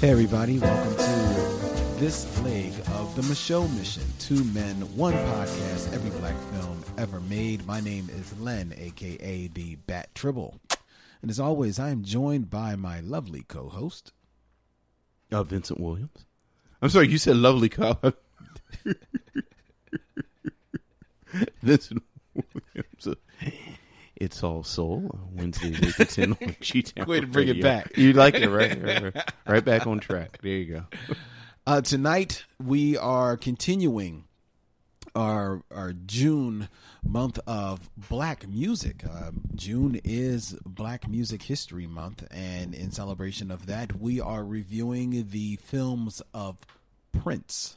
Hey, everybody, welcome to this leg of the Micheaux Mission. Two men, one podcast, every black film ever made. My name is Len, aka the Bat Tribble. And as always, I am joined by my lovely co host. Uh, Vincent Williams. I'm sorry, you said lovely co Vincent Williams. It's All Soul, Wednesdays 8 to 10 on G-Town. Way to bring it Radio. back. You like it, right? Right, right. Right back on track. There you go. Uh, tonight, we are continuing our our June month of black music. Um, June is Black Music History Month, and in celebration of that, we are reviewing the films of Prince.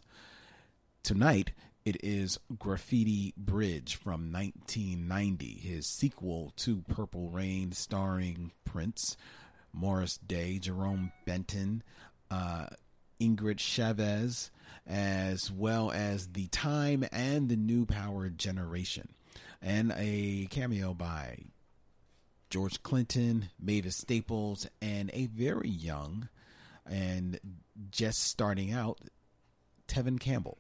Tonight, it is Graffiti Bridge from 1990, his sequel to Purple Rain, starring Prince, Morris Day, Jerome Benton, uh, Ingrid Chavez, as well as The Time and the New Power Generation, and a cameo by George Clinton, Mavis Staples, and a very young and just starting out Tevin Campbell.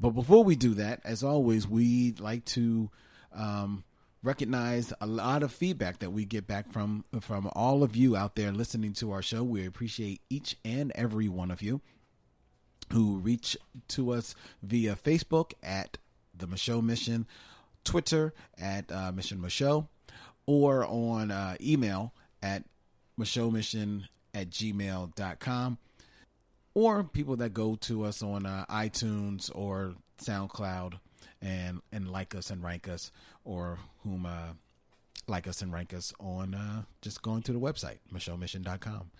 But before we do that, as always, we'd like to um, recognize a lot of feedback that we get back from from all of you out there listening to our show. We appreciate each and every one of you who reach to us via Facebook at the Micheaux Mission, Twitter at uh, Mission Micheaux, or on uh, email at Mission at gmail.com or people that go to us on uh, iTunes or SoundCloud and and like us and rank us, or whom uh, like us and rank us on uh, just going to the website michellemission.com.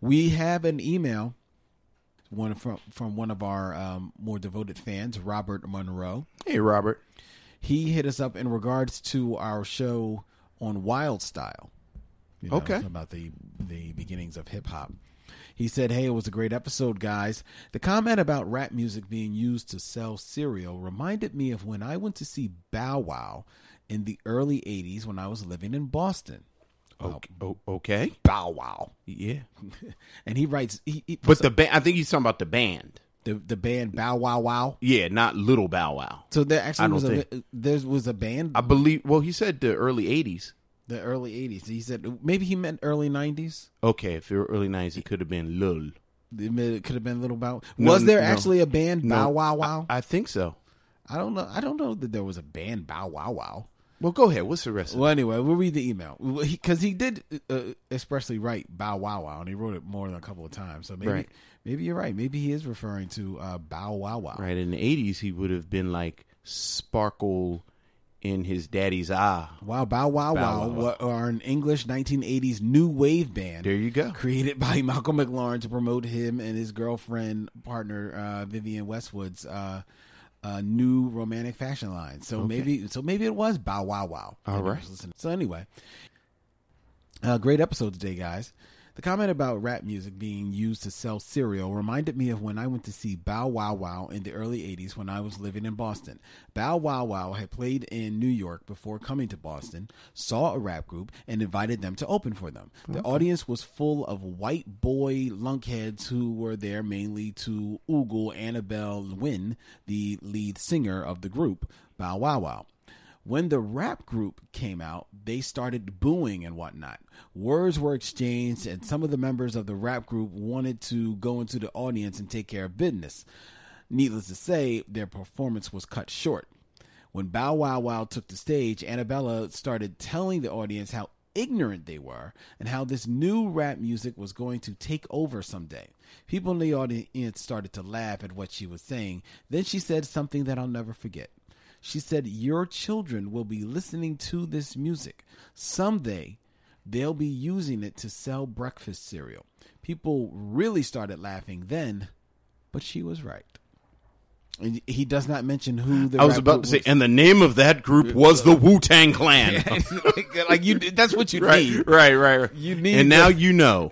We have an email one from from one of our um, more devoted fans, Robert Monroe. Hey, Robert. He hit us up in regards to our show on Wild Style. You know, Okay. about the the beginnings of hip hop. He said, "Hey, it was a great episode, guys. The comment about rap music being used to sell cereal reminded me of when I went to see Bow Wow in the early '80s when I was living in Boston. Okay. Okay. Bow Wow, Yeah. and he writes, he, he But the band, I think he's talking about the band. the the band Bow Wow Wow. Yeah, not Little Bow Wow. So there actually was a think- there was a band I believe, well, he said the early 80s. The early '80s. He said maybe he meant early '90s. Okay, if it were early 90s, it could have been Lul. It could have been Little Bow. No, was there no. actually a band No, Bow Wow Wow? I, I think so. I don't know. I don't know that there was a band Bow Wow Wow. Well, go ahead. What's the rest of Well, anyway, we'll read the email because he, did uh, expressly write "Bow Wow Wow" and he wrote it more than a couple of times. So maybe, Right. maybe you're right. Maybe he is referring to uh, "Bow Wow Wow." Right in the eighties, he would have been like Sparkle in his daddy's eye. Wow, Bow Wow Bow Wow, Wow wa- are an English 1980s new wave band. There you go. Created by Malcolm McLaren to promote him and his girlfriend partner uh, Vivienne Westwood's uh, uh, new romantic fashion line. So maybe, so maybe it was Bow Wow Wow. All right. So anyway, uh, great episode today, guys. The comment about rap music being used to sell cereal reminded me of when I went to see Bow Wow Wow in the early 80s when I was living in Boston. Bow Wow Wow had played in New York before coming to Boston, saw a rap group, and invited them to open for them. The audience was full of white boy lunkheads who were there mainly to ogle Annabelle Lwin, the lead singer of the group, Bow Wow Wow. When the rap group came out, they started booing and whatnot. Words were exchanged, and some of the members of the rap group wanted to go into the audience and take care of business. Needless to say, their performance was cut short. When Bow Wow Wow took the stage, Annabella started telling the audience how ignorant they were and how this new rap music was going to take over someday. People in the audience started to laugh at what she was saying. Then she said something that I'll never forget. She said, Your children will be listening to this music. Someday, they'll be using it to sell breakfast cereal. People really started laughing then, but she was right. And he does not mention who the I was about to say, was. and the name of that group was the Wu Tang Clan. like, like you, that's what you right, need. right, right, right. You need and the- now you know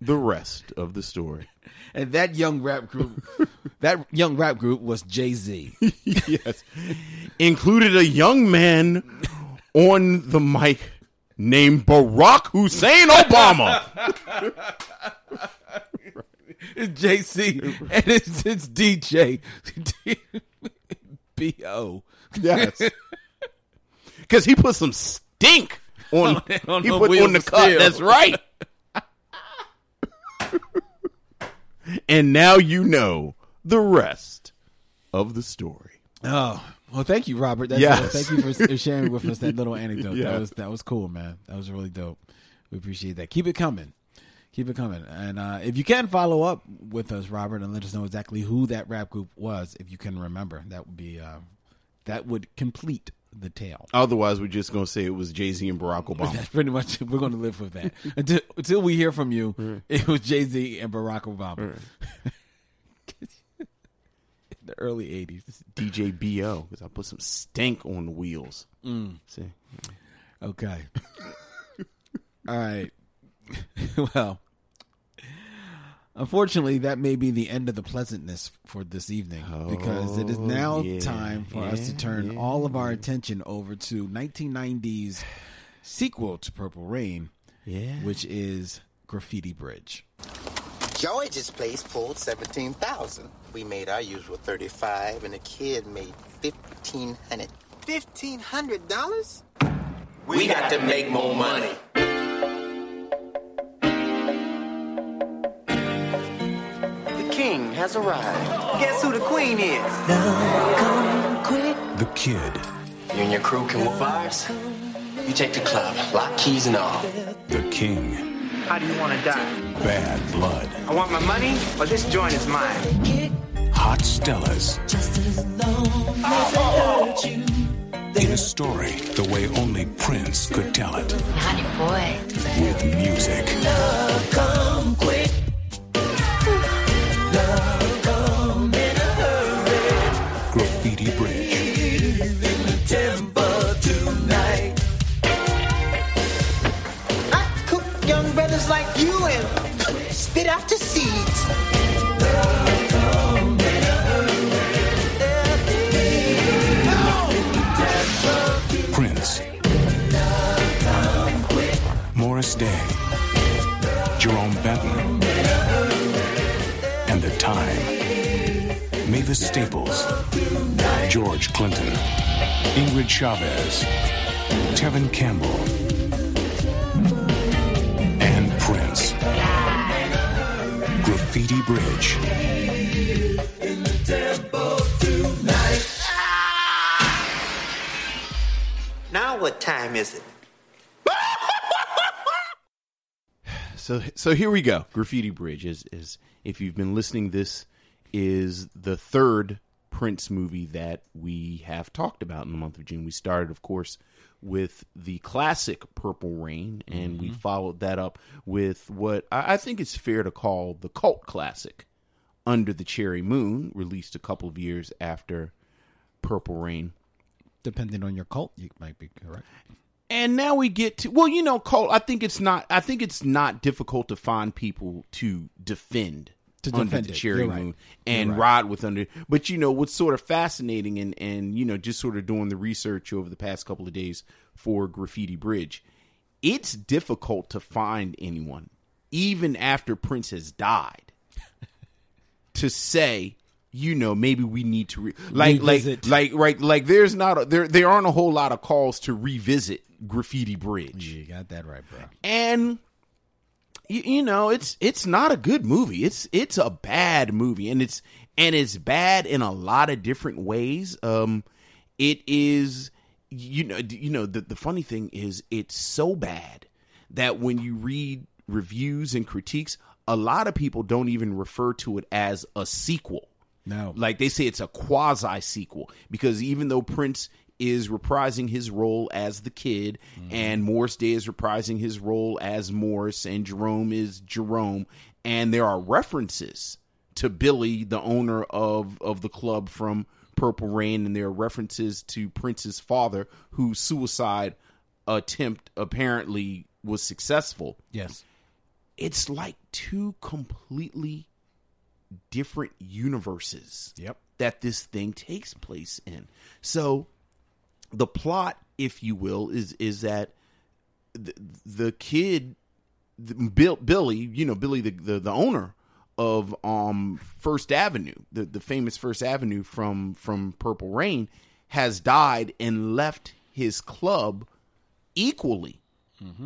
the rest of the story. And that young rap group, that young rap group was Jay Z. yes, included a young man on the mic named Barack Hussein Obama. it's JC and it's it's DJ B O. Yes. Because he put some stink on, On he put on the cut. steel. That's right. And now you know the rest of the story. Oh well, thank you, Robert. That's, Yes. thank you for sharing with us that little anecdote. Yeah. That was that was cool, man. That was really dope. We appreciate that. Keep it coming. Keep it coming. And uh, if you can follow up with us, Robert, and let us know exactly who that rap group was, if you can remember, that would be uh, that would complete the tale. Otherwise, we're just going to say it was Jay Z and Barack Obama. That's pretty much we're going to live with that until until we hear from you. Mm. It was Jay Z and Barack Obama. Mm. In the early '80s. DJ BO, because I put some stink on the wheels. Mm. See? Okay. All right. well, unfortunately, that may be the end of the pleasantness for this evening because it is oh, now Oh, yeah, time for us to turn yeah, all of our attention over to 1990's sequel to Purple Rain, Yeah. which is Graffiti Bridge. George's place pulled 17,000. We made our usual 35 and the kid made 1500. $1,500? We got to make more money. The has arrived. Guess who the queen is? The Kid, You and your crew can whoop ours. You take the club, lock keys and all. The King, How do you want to die? Bad Blood, I want my money, or this joint is mine. Hot Stellas. In a story the way only Prince could tell it, Honey boy. with music. Mavis Staples. George Clinton. Ingrid Chavez. Tevin Campbell. And Prince. Graffiti Bridge. Now what time is it? So so here we go. Graffiti Bridge is is if you've been listening, this is the third Prince movie that we have talked about in the month of June. We started, of course, with the classic Purple Rain, and we mm-hmm. followed that up with what I, think it's fair to call the cult classic, Under the Cherry Moon, released a couple of years after Purple Rain. Depending on your cult, you might be correct. And now we get to well, you know, Cole. I think it's not. I think it's not difficult to find people to defend To under defend the cherry right. moon and right. ride with under. But you know what's sort of fascinating and and you know just sort of doing the research over the past couple of days for Graffiti Bridge, it's difficult to find anyone even after Prince has died to say. You know, maybe we need to re- like, Revisit. like, like, right, like. There's not a, there. There aren't a whole lot of calls to revisit Graffiti Bridge You got that right, bro. and you, you know it's it's not a good movie. It's it's a bad movie and it's and it's bad in a lot of different ways. Um it is you know you know the, the funny thing is it's so bad that when you read reviews and critiques a lot of people don't even refer to it as a sequel. No. like they say it's a quasi sequel because even though Prince is reprising his role as the kid mm-hmm. and Morris Day is reprising his role as Morris and Jerome is Jerome and there are references to Billy the owner of of the club from Purple Rain and there are references to Prince's father whose suicide attempt apparently was successful Yes. it's like two completely different universes Yep. that this thing takes place in. So the plot, if you will, is is that the, the kid the, Bill, Billy, you know, Billy the, the the owner of um First Avenue, the the famous First Avenue from from Purple Rain, has died and left his club equally.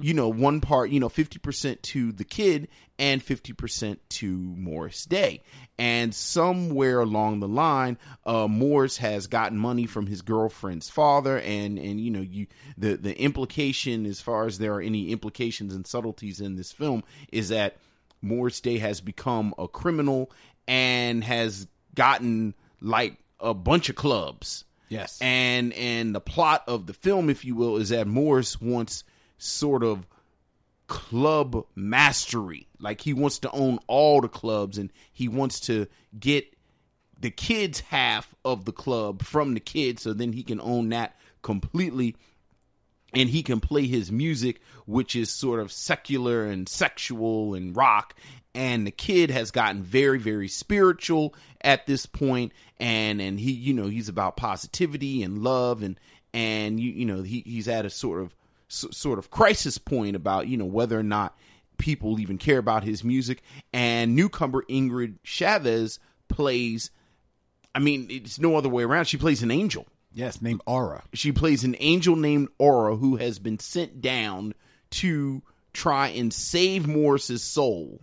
You know, one part, you know, 50% to the kid and 50% to Morris Day. And somewhere along the line, uh, Morris has gotten money from his girlfriend's father. And, and, you know, you, the, the implication, as far as there are any implications and subtleties in this film, is that Morris Day has become a criminal and has gotten like a bunch of clubs. Yes. And and the plot of the film, if you will, is that Morris wants sort of club mastery. Like he wants to own all the clubs and he wants to get the kids half of the club from the kids so then he can own that completely. And he can play his music which is sort of secular and sexual and rock. And the kid has gotten very very spiritual at this point. And and he you know he's about positivity and love. And and you you know he he's at a sort of s- sort of crisis point about you know whether or not people even care about his music. And newcomer Ingrid Chavez plays I mean it's no other way around. She plays an angel. Yes, named Aura. she plays an angel named Aura who has been sent down to try and save Morris's soul,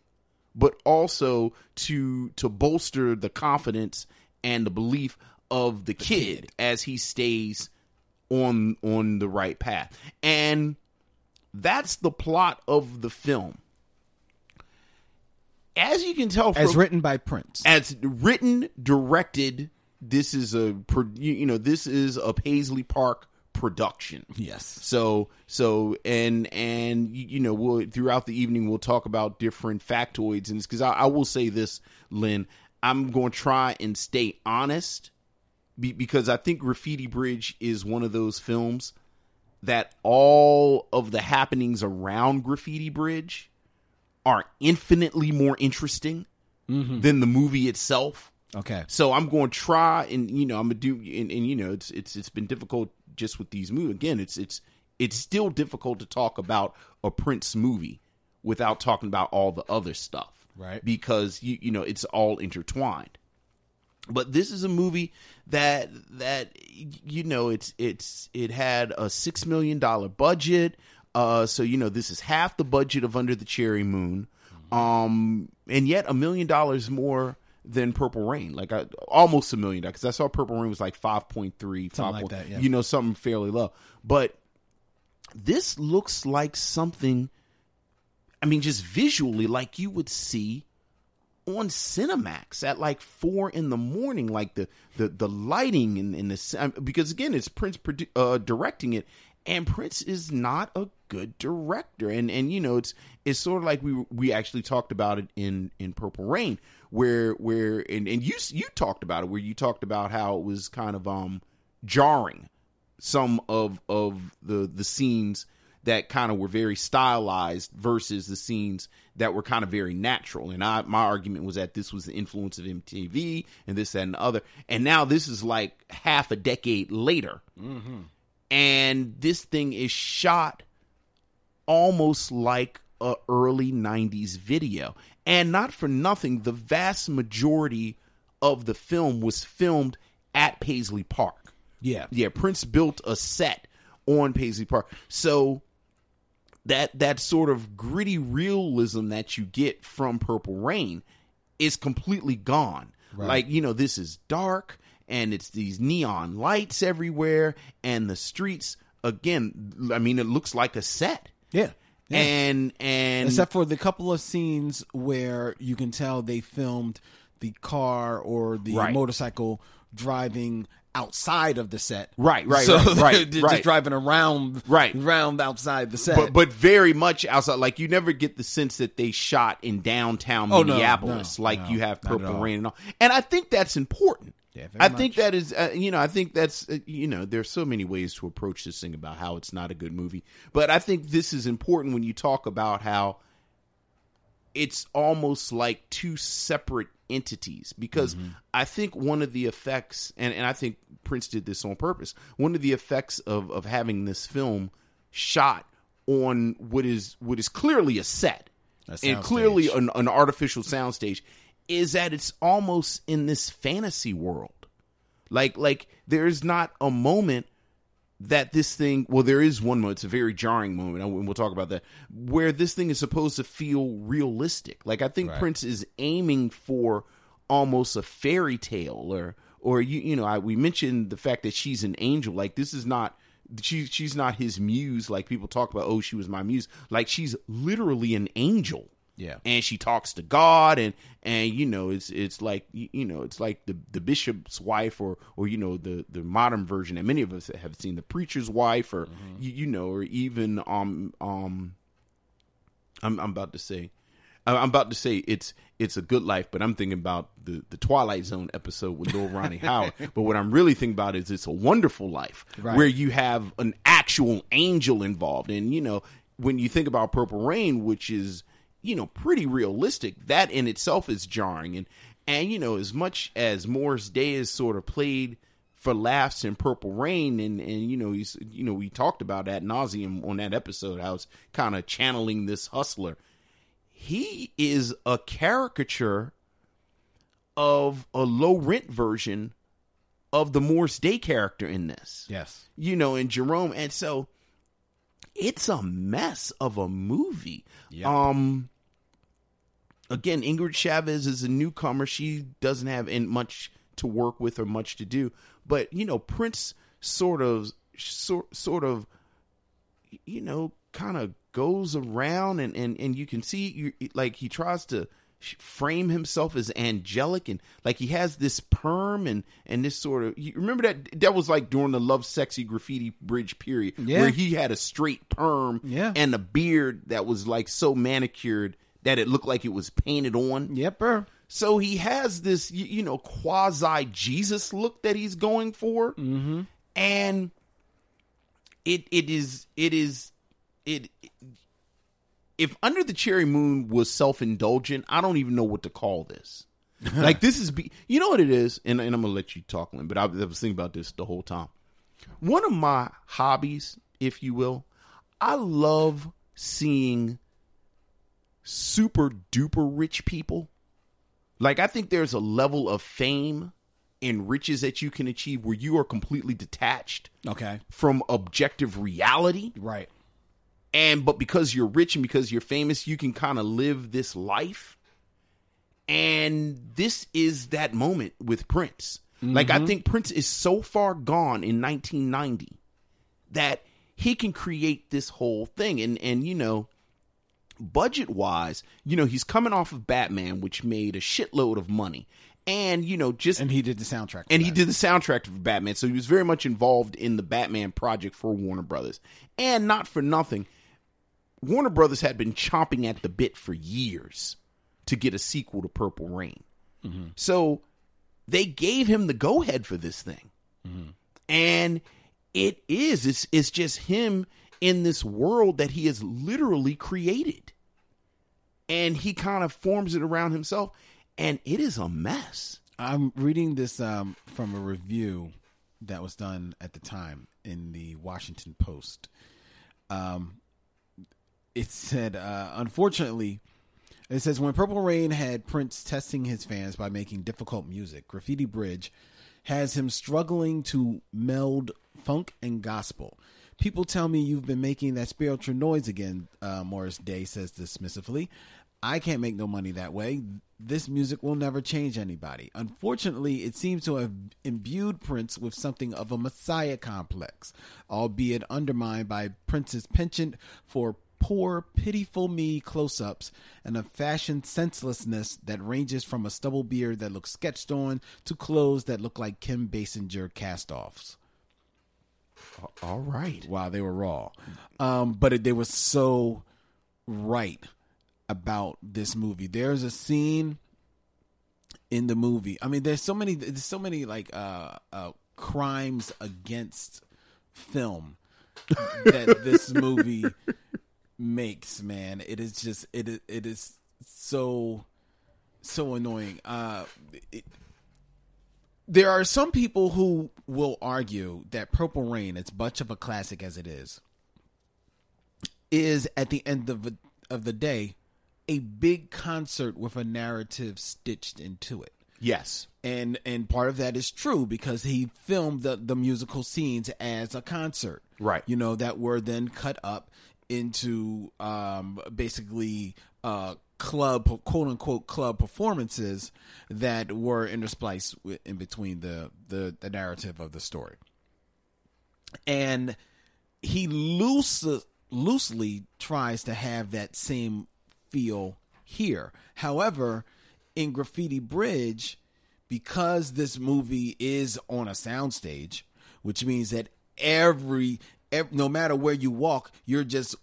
but also to to bolster the confidence and the belief of the, kid, as he stays on on the right path. And that's the plot of the film. As you can tell from As written by Prince. as written, directed. This is a you know this is a Paisley Park production. Yes. So so and and you you know we'll throughout the evening we'll talk about different factoids and because I, I will say this, Lynn, I'm going to try and stay honest be, because I think Graffiti Bridge is one of those films that all of the happenings around Graffiti Bridge are infinitely more interesting mm-hmm. than the movie itself. Okay. So I'm going to try and you know I'm gonna do and, and you know it's it's it's been difficult just with these movies. Again, it's it's it's still difficult to talk about a Prince movie without talking about all the other stuff, Right. Because you you know it's all intertwined. But this is a movie that that you know it's it's it had a six million dollar budget. Uh, so you know this is half the budget of Under the Cherry Moon, um, and yet a million dollars more than Purple Rain, like I, almost a million dollars. Because I saw Purple Rain was like 5.3, Something 5 like that, yeah. You know, something fairly low. But this looks like something. I mean, just visually, like you would see on Cinemax at like four in the morning, like the the the lighting and, and the because again, it's Prince produ- uh, directing it, and Prince is not a good director, and and you know it's it's sort of like we we actually talked about it in in Purple Rain, where where and and you you talked about it where you talked about how it was kind of um jarring some of of the the scenes that kind of were very stylized versus the scenes that were kind of very natural. And I my argument was that this was the influence of MTV and this that, and the other. And now this is like half a decade later, mm-hmm. and this thing is shot almost like a early 90s video and not for nothing the vast majority of the film was filmed at paisley park Yeah. yeah prince built a set on paisley park so that that sort of gritty realism that you get from purple rain is completely gone like you know this is dark and it's these neon lights everywhere and the streets again i mean it looks like a set Yeah. Yeah. and and Except for the couple of scenes where you can tell they filmed the car or the Right. motorcycle driving outside of the set. Right, right, so right, right, they're right. just driving around, Right. around outside the set. but but very much outside. Like you never get the sense that they shot in downtown Oh, Minneapolis, no, like no, you have Purple. Rain and all. And I think that's important. Yeah, I think that is, uh, you know, I think that's, uh, you know, there's so many ways to approach this thing about how it's not a good movie, but I think this is important when you talk about how it's almost like two separate entities because Mm-hmm. I think one of the effects and, and I think Prince did this on purpose. One of the effects of, of having this film shot on what is what is clearly a set A and clearly an, an artificial soundstage is that it's almost in this fantasy world. Like like there's not a moment that this thing well there is one moment it's a very jarring moment and we'll talk about that where this thing is supposed to feel realistic. Like i think Right. prince is aiming for almost a fairy tale or or you you know I, we mentioned the fact that she's an angel. Like this is not she she's not his muse. Like people talk about oh she was my muse. Like she's literally an angel Yeah. and she talks to God and and you know it's it's like you know it's like the the bishop's wife or or you know the the modern version that many of us have seen the preacher's wife or you, you know or even um um I'm I'm about to say I'm about to say it's it's a good life, but I'm thinking about the the Twilight Zone episode with Lil Ronnie Howard. But what I'm really thinking about is it's a wonderful life Right. where you have an actual angel involved, and you know when you think about Purple Rain, which is you know pretty realistic, that in itself is jarring, and and you know as much as Morris Day is sort of played for laughs in Purple Rain, and and you know he's you know we talked about that nauseum on that episode. I was kind of channeling this hustler. He is a caricature of a low rent version of the Morris Day character in this. Yes. You know, in Jerome, and so it's a mess of a movie. Yep. Um again, Ingrid Chavez is a newcomer. She doesn't have in much to work with or much to do. But you know, Prince sort of, sort, sort of, you know, kind of goes around, and and and you can see, you like he tries to frame himself as angelic and like he has this perm and and this sort of you remember that that was like during the Lovesexy graffiti bridge period Yeah. where he had a straight perm Yeah. and a beard that was like so manicured that it looked like it was painted on. Yep. So he has this, you, you know, quasi Jesus look that he's going for, mm-hmm. and it it is it is it. If Under the Cherry Moon was self indulgent, I don't even know what to call this. like this is, be, you know what it is, and, and I'm gonna let you talk, Lynn. But I, I was thinking about this the whole time. One of my hobbies, if you will, I love seeing super duper rich people. Like I think there's a level of fame and riches that you can achieve where you are completely detached Okay. from objective reality. Right. And but because you're rich and because you're famous, you can kind of live this life. And this is that moment with Prince. Like I mm-hmm. think Prince is so far gone in 1990 that he can create this whole thing and and you know budget wise, you know, he's coming off of Batman which made a shitload of money. And you know, just And he did the soundtrack. and he did the soundtrack for Batman, so he was very much involved in the Batman project for Warner Brothers. And not for nothing, Warner Brothers had been chomping at the bit for years to get a sequel to Purple Rain. Mm-hmm. So they gave him the go ahead for this thing. Mm-hmm. And it is it's it's just him in this world that he has literally created. And he kind of forms it around himself and it is a mess. I'm reading this um, from a review that was done at the time in the Washington Post. Um, it said, uh, unfortunately, it says when Purple Rain had Prince testing his fans by making difficult music, Graffiti Bridge has him struggling to meld funk and gospel. People tell me you've been making that spiritual noise again, uh, Morris Day says dismissively. I can't make no money that way. This music will never change anybody. Unfortunately, it seems to have imbued Prince with something of a messiah complex, albeit undermined by Prince's penchant for poor, pitiful me close ups and a fashion senselessness that ranges from a stubble beard that looks sketched on to clothes that look like Kim Basinger cast offs. All right. Wow, they were raw. Um, but it, they were so right about this movie. There's a scene in the movie. I mean, there's so many. There's so many like uh, uh, crimes against film that this movie makes. Man, it is just it is it is so so annoying. Uh, it, there are some people who will argue that Purple Rain, as much of a classic as it is, is at the end of the, of the day a big concert with a narrative stitched into it Yes. and and part of that is true because he filmed the the musical scenes as a concert Right. you know that were then cut up into um basically uh club quote unquote club performances that were interspliced in between the the, the narrative of the story and he loose, loosely tries to have that same feel here. However, in Graffiti Bridge, because this movie is on a soundstage, which means that every, ev no matter where you walk, you're just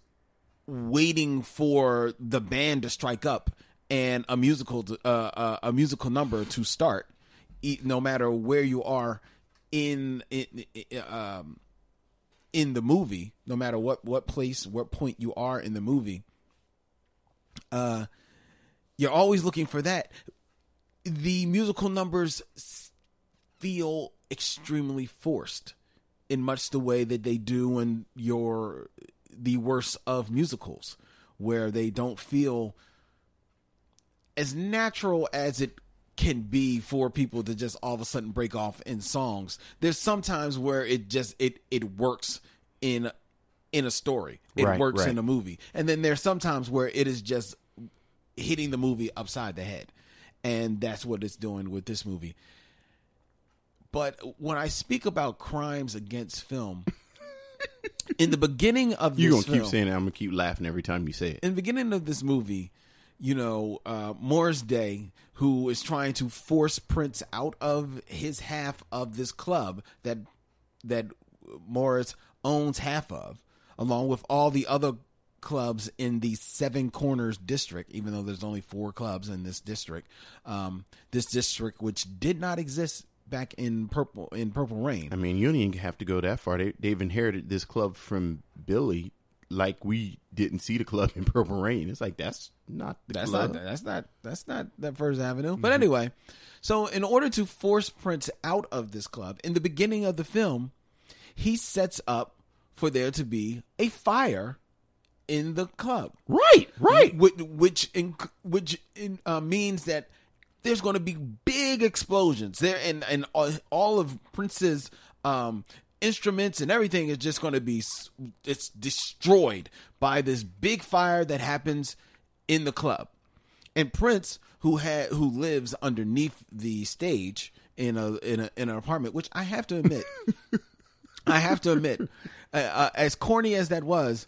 waiting for the band to strike up and a musical uh, uh, a musical number to start no matter where you are in, in, um in the movie no matter what what place what point you are in the movie uh you're always looking for that. The musical numbers feel extremely forced in much the way that they do in your the worst of musicals where they don't feel as natural as it can be for people to just all of a sudden break off in songs. There's sometimes where it just it it works in in a story. It Right, works right. in a movie. And then there's sometimes where it is just hitting the movie upside the head. And that's what it's doing with this movie. But when i speak about crimes against film in the beginning of this You're gonna film, keep saying it. I'm gonna keep laughing every time you say it. in the beginning of this movie, you know, uh, Morris Day, who is trying to force Prince out of his half of this club that that Morris owns half of, along with all the other clubs in the Seven Corners district, even though there's only four clubs in this district. Um, this district, which did not exist back in purple in Purple Rain. I mean, you don't even have to go that far. They, they've inherited this club from Billy, like we didn't see the club in Purple Rain. It's like that's not the That's club. not that's not that's not that First Avenue. But anyway, so in order to force Prince out of this club, in the beginning of the film, he sets up for there to be a fire in the club. right, right. Which which in, which in, uh, means that there's going to be big explosions there, and and all, of Prince's um, instruments and everything is just going to be it's destroyed by this big fire that happens in the club. And Prince, who had who lives underneath the stage in a in a in an apartment, which I have to admit, I have to admit, uh, uh, as corny as that was,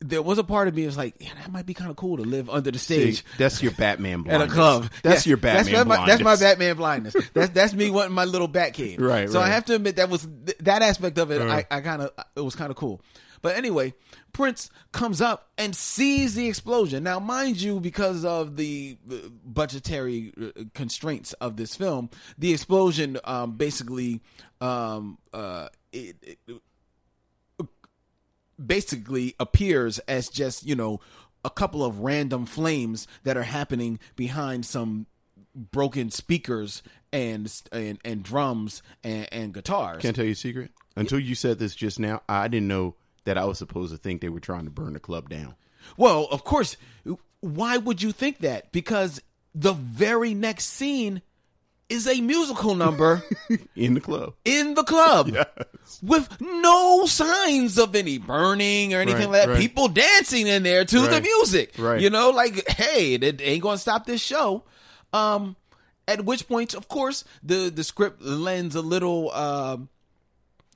there was a part of me that was like, yeah, that might be kind of cool to live under the See, stage that's your Batman blindness. at a club. That's Yeah, your Batman That's, my, blindness. that's my Batman blindness. That's that's me wanting my little bat cave. Right, So I have to admit that was th- that aspect of it. I, I kind of it was kind of cool. But anyway, Prince comes up and sees the explosion. Now, mind you, because of the budgetary uh, constraints of this film, the explosion um, basically um, uh, it, it, basically appears as just you know a couple of random flames that are happening behind some broken speakers and and, and drums and, and guitars. Can't tell you a secret. Until you said this just now, I didn't know that I was supposed to think they were trying to burn the club down. Well, of course, why would you think that? Because the very next scene is a musical number In the club. in the club with no signs of any burning or anything Right, like that. right. People dancing in there to the music. right. You know, like, hey, it ain't going to stop this show. Um, at which point, of course, the, the script lends a little, um,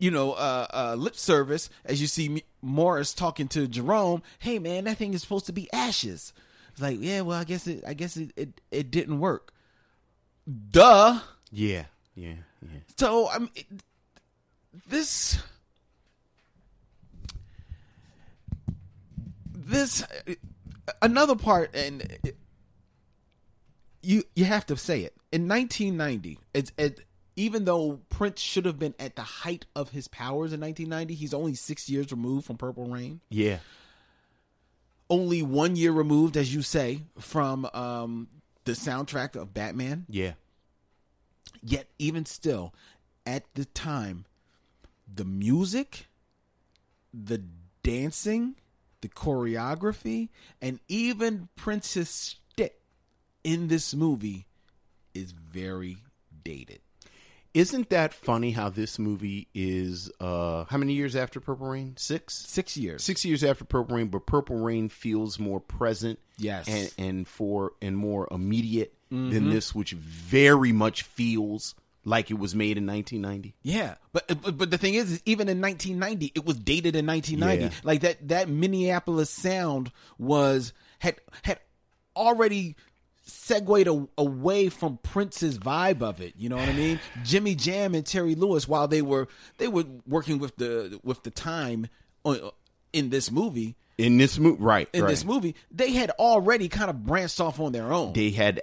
you know, uh, uh, lip service as you see Morris talking to Jerome. Hey, man, that thing is supposed to be ashes. It's like, yeah, well, I guess it, I guess it, it, it didn't work. Duh. Yeah, yeah, yeah. So I'm this this another part and it- you you have to say it in 1990 it's it even though Prince should have been at the height of his powers in 1990 he's only 6 years removed from Purple Rain Yeah. only 1 year removed as you say from um the soundtrack of Batman Yeah. Yet, even still, at the time, the music, the dancing, the choreography, and even Prince's stick in this movie is very dated. Isn't that funny how this movie is uh how many years after Purple Rain? 6? Six years. 6 years after Purple Rain, but Purple Rain feels more present Yes. and and for and more immediate Mm-hmm. than this which very much feels like it was made in 1990. Yeah, but, but but the thing is, is even in 1990, it was dated in 1990. Yeah. Like that that Minneapolis sound was had had already segued a, away from Prince's vibe of it. You know what I mean? Jimmy Jam and Terry Lewis, while they were they were working with the with the time uh, in this movie. In this movie, right? In right. this movie, they had already kind of branched off on their own. they had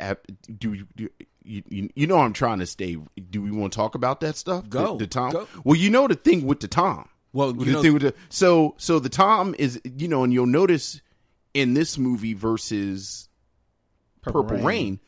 do you- do you, you, you know I'm trying to stay do we want to talk about that stuff Go, the, the tom go. well you know the thing with the tom Well, you the know- thing with the so so the tom is you know and you'll notice in this movie versus Purple purple, Rain. rain.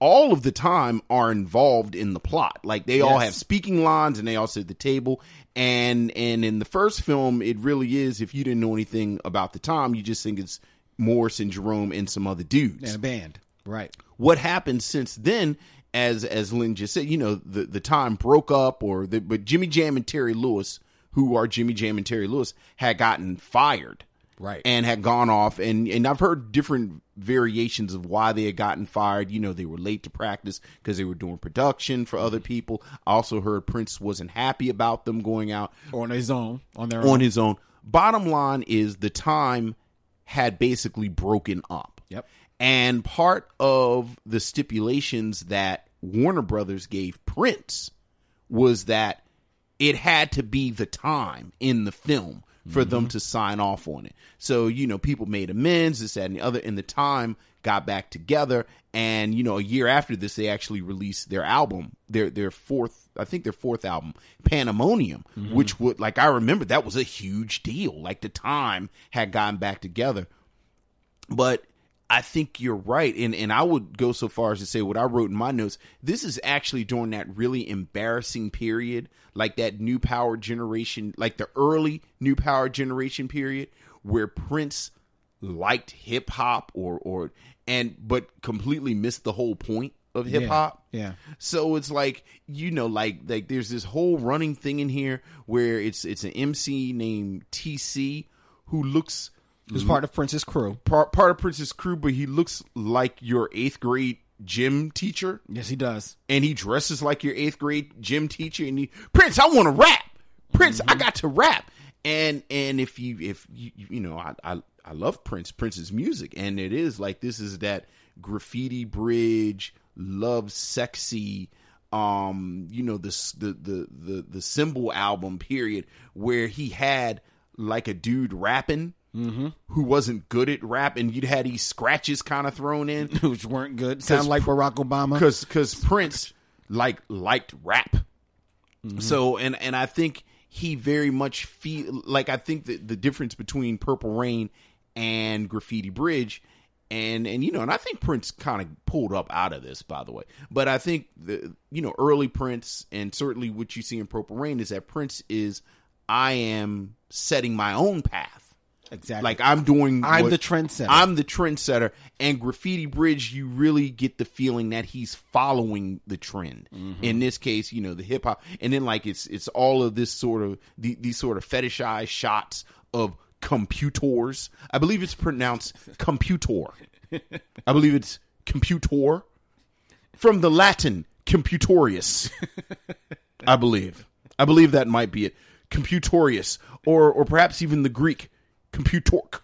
all of the time are involved in the plot like they all have speaking lines and they all sit at the table and and in the first film it really is if you didn't know anything about the time, you just think it's morris and jerome and some other dudes and a band, right? what happened since then as as Lynn just said, you know, the the time broke up or the but Jimmy Jam and Terry Lewis, who are Jimmy Jam and Terry Lewis, had gotten fired. Right. And had gone off and and I've heard different variations of why they had gotten fired. You know, they were late to practice because they were doing production for other people. I also heard Prince wasn't happy about them going out On his own, on their on own. his own. Bottom line is the time had basically broken up. Yep. And part of the stipulations that Warner Brothers gave Prince was that it had to be the time in the film for them mm-hmm. to sign off on it. So, you know, people made amends, this, that, and the other, and the time got back together. And, you know, a year after this, they actually released their album, their their fourth, I think their fourth album, Pandemonium, mm-hmm. which would, like, I remember that was a huge deal. Like, the time had gotten back together but I think you're right, and and I would go so far as to say what I wrote in my notes. This is actually during that really embarrassing period, like that new power generation, like the early new power generation period, where Prince liked hip hop or or and but completely missed the whole point of hip hop. yeah. So it's like you know, like like there's this whole running thing in here where it's it's an MC named TC who looks He was part of Prince's crew. part part of Prince's crew, but he looks like your eighth grade gym teacher, Yes, he does. and he dresses like your eighth grade gym teacher. And he, Prince, I want to rap. Prince, I got to rap. And and if you if you you know I I I love Prince Prince's music, and it is like this is that graffiti bridge Lovesexy um you know this the the the the symbol album period where he had like a dude rapping Mm-hmm. who wasn't good at rap and you'd had these scratches kind of thrown in Which weren't good. Sound like Barack Obama. because because Prince like liked rap. Mm-hmm. So and and I think he very much feel like I think that the difference between Purple Rain and Graffiti Bridge and and you know and I think Prince kind of pulled up out of this by the way. But I think the you know early Prince and certainly what you see in Purple Rain is that Prince is I am setting my own path. Exactly. Like I'm doing. I'm what- the trendsetter. I'm the trendsetter. And Graffiti Bridge, you really get the feeling that he's following the trend. Mm-hmm. In this case, you know the hip hop, and then like it's it's all of this sort of the, these sort of fetishized shots of computers. I believe it's pronounced computor. I believe it's computor from the Latin computorius. I believe. I believe that might be it. Computorius, or or perhaps even the Greek computork.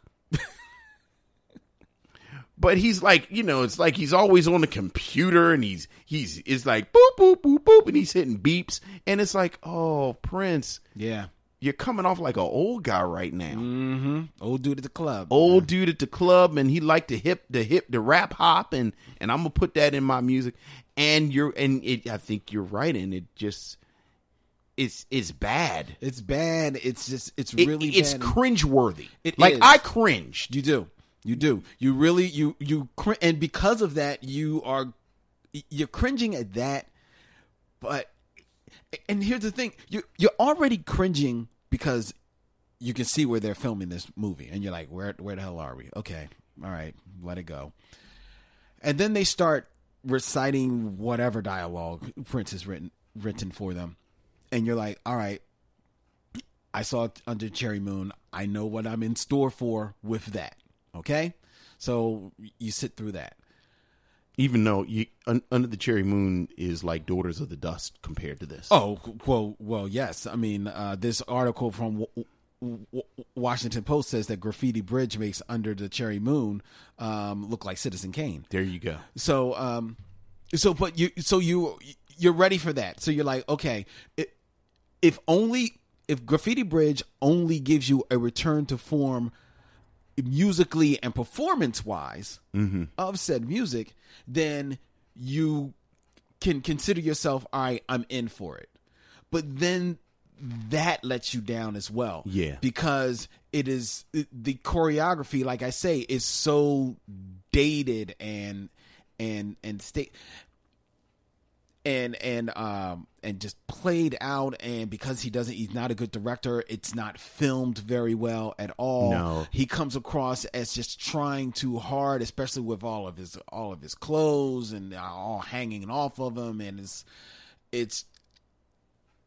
but he's like, you know, it's like he's always on the computer, and he's he's it's like boop boop boop boop, and he's hitting beeps, and it's like, oh, Prince, yeah. you're coming off like an old guy right now mm-hmm. Old dude at the club. old dude at the club and he liked to hip the hip the rap hop and and I'm gonna put that in my music and you're and it I think you're right and it just it's it's bad. It's bad. It's just it's It- really it's bad. cringeworthy. It like is. I cringed. You do. You do. You really you you cr- and because of that you are you're cringing at that but and here's the thing you you're already cringing because you can see where they're filming this movie, and you're like, where where the hell are we? Okay, all right, let it go. And then they start reciting whatever dialogue Prince has written written for them, and you're like, all right, I saw it under Cherry Moon. I know what I'm in store for with that. Okay, so you sit through that. Even though you, un, Under the Cherry Moon is like Daughters of the Dust compared to this. Oh well, well, yes. I mean, uh, this article from w- w- Washington Post says that Graffiti Bridge makes Under the Cherry Moon um, look like Citizen Kane. There you go. So, um, so but you, so you, you're ready for that. So you're like, okay, it, if only if Graffiti Bridge only gives you a return to form musically and performance wise mm-hmm. of said music, then you can consider yourself, all right, I'm in for it. But then that lets you down as well. Yeah. Because it is it- the choreography, like I say, is so dated and and and state and and um and just played out and because he doesn't he's not a good director it's not filmed very well at all No. he comes across as just trying too hard especially with all of his all of his clothes and all hanging off of him and it's it's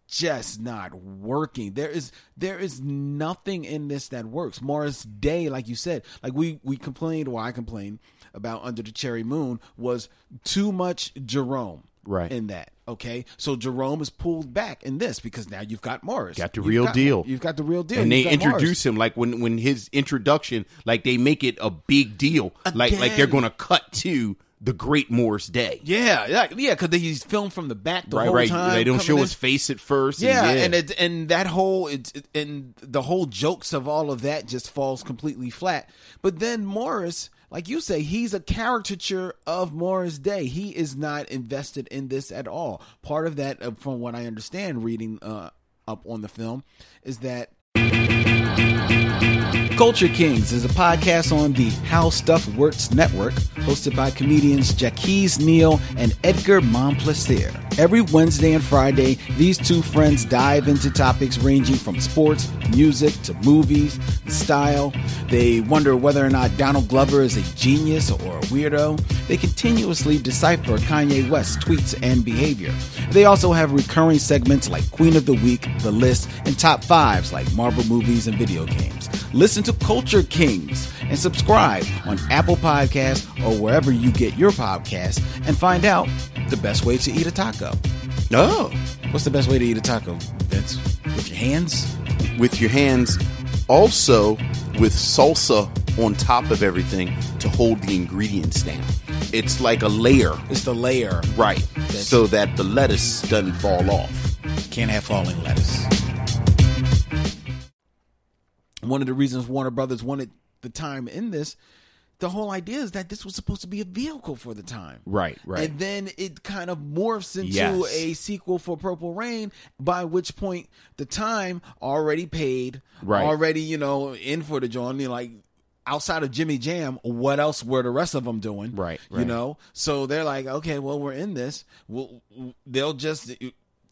just not working. There is there is nothing in this that works. Morris Day, like you said, like we we complained, or I complained about Under the Cherry Moon was too much Jerome Right. in that. Okay, so Jerome is pulled back in this because now you've got Morris, Got the You've real got- deal. You've got the real deal, and they You've Morris. introduce him like when when his introduction, like they make it a big deal, like like they're going to cut to the Great Morris Day. Yeah, yeah, yeah, because he's filmed from the back the right, whole right. time. They don't show in. his face at first. Yeah, and, and it, and that whole it's and the whole jokes of all of that just falls completely flat. But then Morris, like you say, he's a caricature of Morris Day. He is not invested in this at all. Part of that, uh, from what I understand, reading uh, up on the film, is that Culture Kings is a podcast on the How Stuff Works network, hosted by comedians Jacques Neal and Edgar Momplaisir. Every Wednesday and Friday, these two friends dive into topics ranging from sports, music, to movies, style. They wonder whether or not Donald Glover is a genius or a weirdo. They continuously decipher Kanye West's tweets and behavior. They also have recurring segments like Queen of the Week, The List, and Top Fives like Marvel movies and video games. Listen to Culture Kings and subscribe on Apple Podcasts or wherever you get your podcasts and find out the best way to eat a taco. oh, What's the best way to eat a taco, Vince? With your hands? with your hands, also with salsa on top of everything to hold the ingredients down. It's like a layer, It's the layer. right, That's- so that the lettuce doesn't fall off. Can't have falling lettuce. One of the reasons Warner Brothers wanted the time in this, the whole idea is that this was supposed to be a vehicle for the time. Right, right. And then it kind of morphs into Yes. a sequel for Purple Rain, by which point the time already paid, Right. already, you know, in for the joint, like outside of Jimmy Jam, what else were the rest of them doing? Right, You know? So they're like, okay, well, we're in this. We'll, they'll just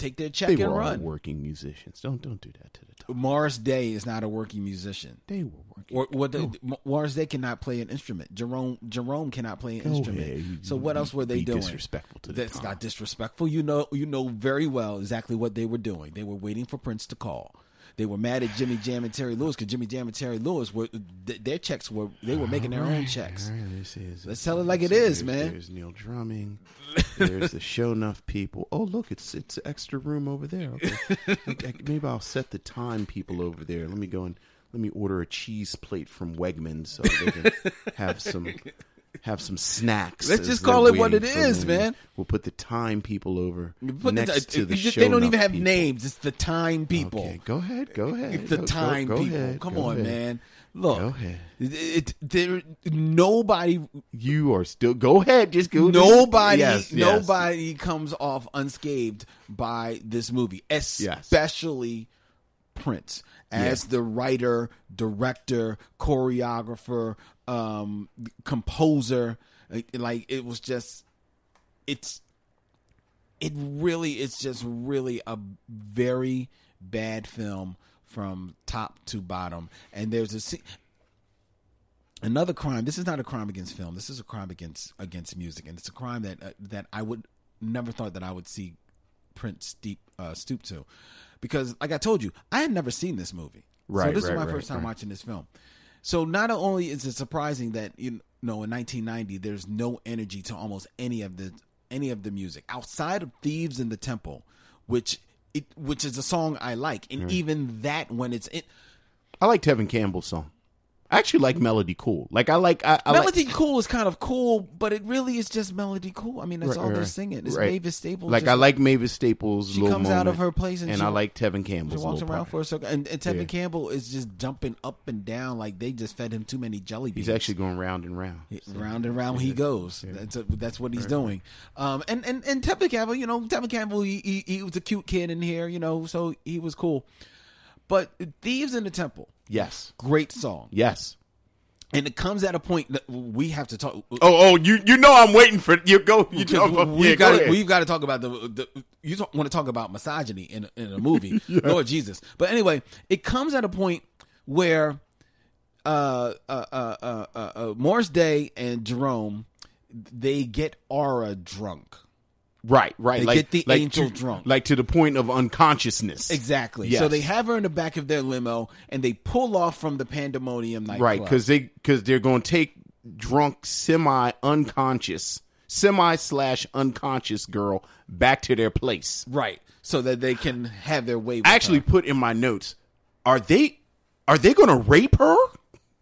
take their check They and were all working musicians. Don't don't do that to the top. Morris Day is not a working musician. They were working. Or what? The, Morris Day cannot play an instrument. Jerome Jerome cannot play an Go instrument. ahead. So what else were they doing? disrespectful to That's not disrespectful. You know, you know very well exactly what they were doing. They were waiting for Prince to call. They were mad at Jimmy Jam and Terry Lewis because Jimmy Jam and Terry Lewis were th- their checks were they were making their own checks. Right, this is- Let's tell it like it is, man. There's Neil Drumming. There's the show enough people. Oh, look, it's it's extra room over there. Okay. Okay, maybe I'll set the time people over there. Let me go and let me order a cheese plate from Wegmans so they can have some have some snacks. Let's just call it what it is, man. We'll put the time people over Put the- next to the it- show. they don't even have people. names. It's the time people. Okay, go ahead. Go ahead. the Go- go- time go people. ahead, Come on, ahead. man. Look, Go ahead. It, it, there, nobody, You are still. Go ahead. Just go. nobody, Yes, yes. nobody comes off unscathed by this movie, especially Prince as Yeah. the writer, director, choreographer, um, composer. Like, it was just, it's, it really, it's just really a very bad film from top to bottom. And there's a. Another crime. This is not a crime against film. This is a crime against against music, and it's a crime that uh, that I would never thought that I would see Prince steep, uh, stoop to, because like I told you, I had never seen this movie. Right, So this right, is my right, first time right. watching this film. So not only is it surprising that you know in 1990 there's no energy to almost any of the any of the music outside of Thieves in the Temple, which it which is a song I like, and even that when it's in, I like Tevin Campbell's song. I actually like Melody Cool. Like I like I, I Melody like, Cool is kind of cool, but it really is just Melody Cool. I mean, that's Right, all they're singing. It's right. Mavis Staples. Like just- I like Mavis Staples. She comes out of her place and and she- I like Tevin Campbell. She walks around part. for a second, and, and Tevin Yeah. Campbell is just jumping up and down like they just fed him too many jelly beans. He's actually going round and round. round and round he goes. That's that's what he's doing. Um, and and and Tevin Campbell, you know, Tevin Campbell, he, he he was a cute kid in here, you know, so he was cool. But Thieves in the Temple, Yes, great song, yes. and it comes at a point that we have to talk. Oh, oh, you you know I'm waiting for you. Go. You know, yeah, we've go got to, we've got to talk about the, the you talk, want to talk about misogyny in a- in a movie, Lord Jesus. But anyway, it comes at a point where uh, uh, uh, uh, uh, uh, Morris Day and Jerome they get Aura drunk. Right, right. They like, get the like angel to, drunk. like to the point of unconsciousness. Exactly. Yes. So they have her in the back of their limo and they pull off from the Pandemonium nightclub. right because they because they're going to take drunk semi unconscious semi slash unconscious girl back to their place. right so that they can have their way. With I actually her. put in my notes: Are they are they going to rape her?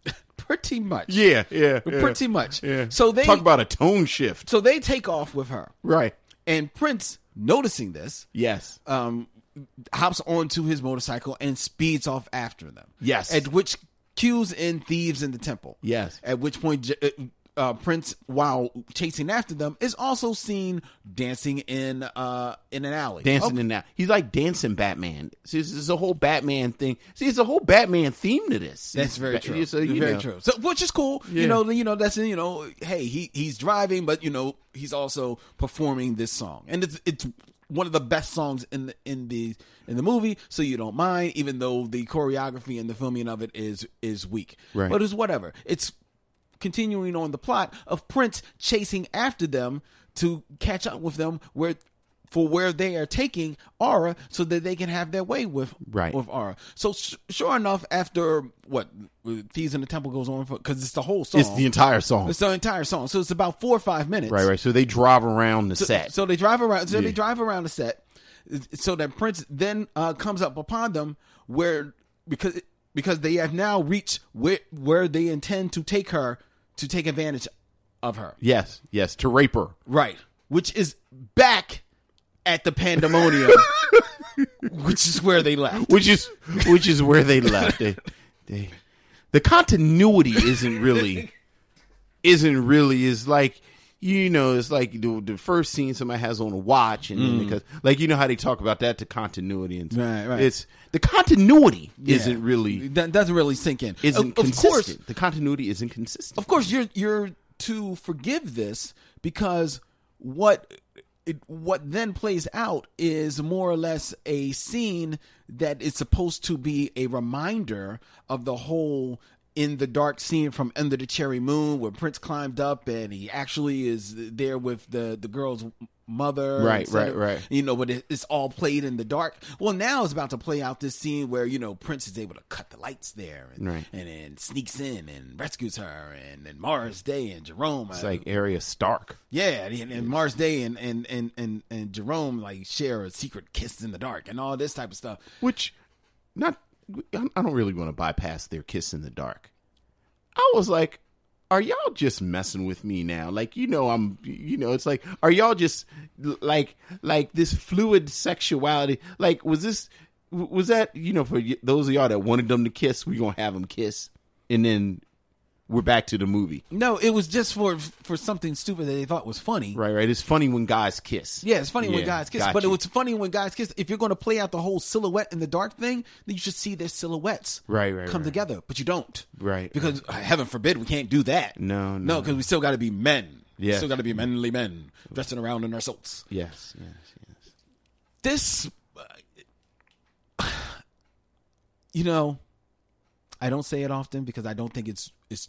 pretty much. Yeah, yeah, yeah. Pretty much. Yeah. So they talk about a tone shift. so they take off with her. Right. And Prince, noticing this, Yes. um, hops onto his motorcycle and speeds off after them. Yes. At which cues in Thieves in the Temple. Yes. At which point, J- uh, Prince, while chasing after them, is also seen dancing in uh, in an alley. dancing Oh, in that. He's like dancing Batman. See, this is a whole Batman thing. See, it's a whole Batman theme to this. That's very Ba- true. So, you very know. true. So, which is cool. Yeah. You know, you know that's you know, hey, he he's driving, but you know, he's also performing this song, and it's it's one of the best songs in the in the in the movie. So you don't mind, even though the choreography and the filming of it is is weak. Right. But it's whatever. It's continuing on the plot of Prince chasing after them to catch up with them where for where they are taking Aura so that they can have their way with Right. with Aura. So s- sure enough, after what Thieves in the Temple goes on for because it's the whole song. It's the entire song. It's the entire song. So it's about four or five minutes. Right, right. So they drive around the So, set. so they drive around. So Yeah. they drive around the set, so that Prince then uh, comes up upon them where because because they have now reached where where they intend to take her to take advantage of her. yes, yes, to rape her. Right, which is back at the pandemonium, which is where they left. Which is which is where they left. They, they, the continuity isn't really isn't really is like you know it's like the, the first scene somebody has on a watch and then because like you know how they talk about that to continuity and Mm. Right, right. it's the continuity Yeah. isn't really that doesn't really sink in. isn't of, of consistent. course, the continuity isn't consistent. of course you're you're to forgive this because what it, what then plays out is more or less a scene that is supposed to be a reminder of the whole in the dark scene from Under the Cherry Moon where Prince climbed up and he actually is there with the the girl's mother Right, et cetera. right, right. you know but it, it's all played in the dark well now it's about to play out this scene where you know Prince is able to cut the lights there and Right. and then sneaks in and rescues her and then Morris Day and Jerome It's uh, like Arya Stark. yeah and, and Morris Day and and, and and and Jerome like share a secret kiss in the dark and all this type of stuff which not I don't really want to bypass their kiss in the dark. I was like, are y'all just messing with me now? Like, you know, I'm, you know, it's like, are y'all just like, like this fluid sexuality? Like, was this, was that, you know, for those of y'all that wanted them to kiss, we gonna have them kiss, and then we're back to the movie, no it was just for for something stupid that they thought was funny right? Right. It's funny when guys kiss. Yeah, it's funny when guys kiss, but it was funny when guys kiss. If you're going to play out the whole silhouette in the dark thing, then you should see their silhouettes Right, right, come right. together. But you don't, Right, Because heaven forbid we can't do that. No, no, no. because we still got to be men. We Yes. still got to be manly men dressing around in our suits. Yes, yes, yes. This, uh, you know, I don't say it often because I don't think it's it's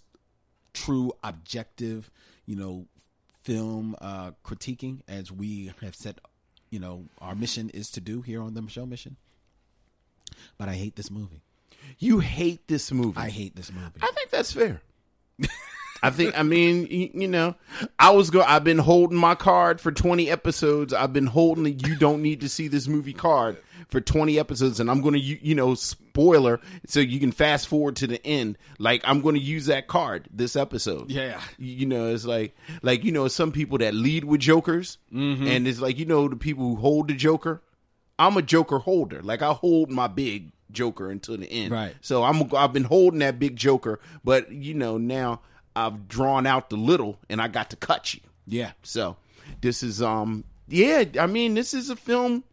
true objective, you know, film uh critiquing as we have said, you know, our mission is to do here on the show mission. But I hate this movie. You hate this movie. I hate this movie. I think that's fair. I think. I mean, you, you know, I was go. I've been holding my card for twenty episodes. I've been holding the "you don't need to see this movie" card for twenty episodes, and I'm going to, you, you know, spoiler, so you can fast forward to the end. Like I'm going to use that card this episode. Yeah. You you know, it's like, like you know, some people that lead with jokers, and it's like you know the people who hold the joker. I'm a joker holder. Like I hold my big joker until the end. Right. So I'm I've been holding that big joker, but you know now I've drawn out the little, and I got to cut you. yeah. So this is um yeah, I mean this is a film.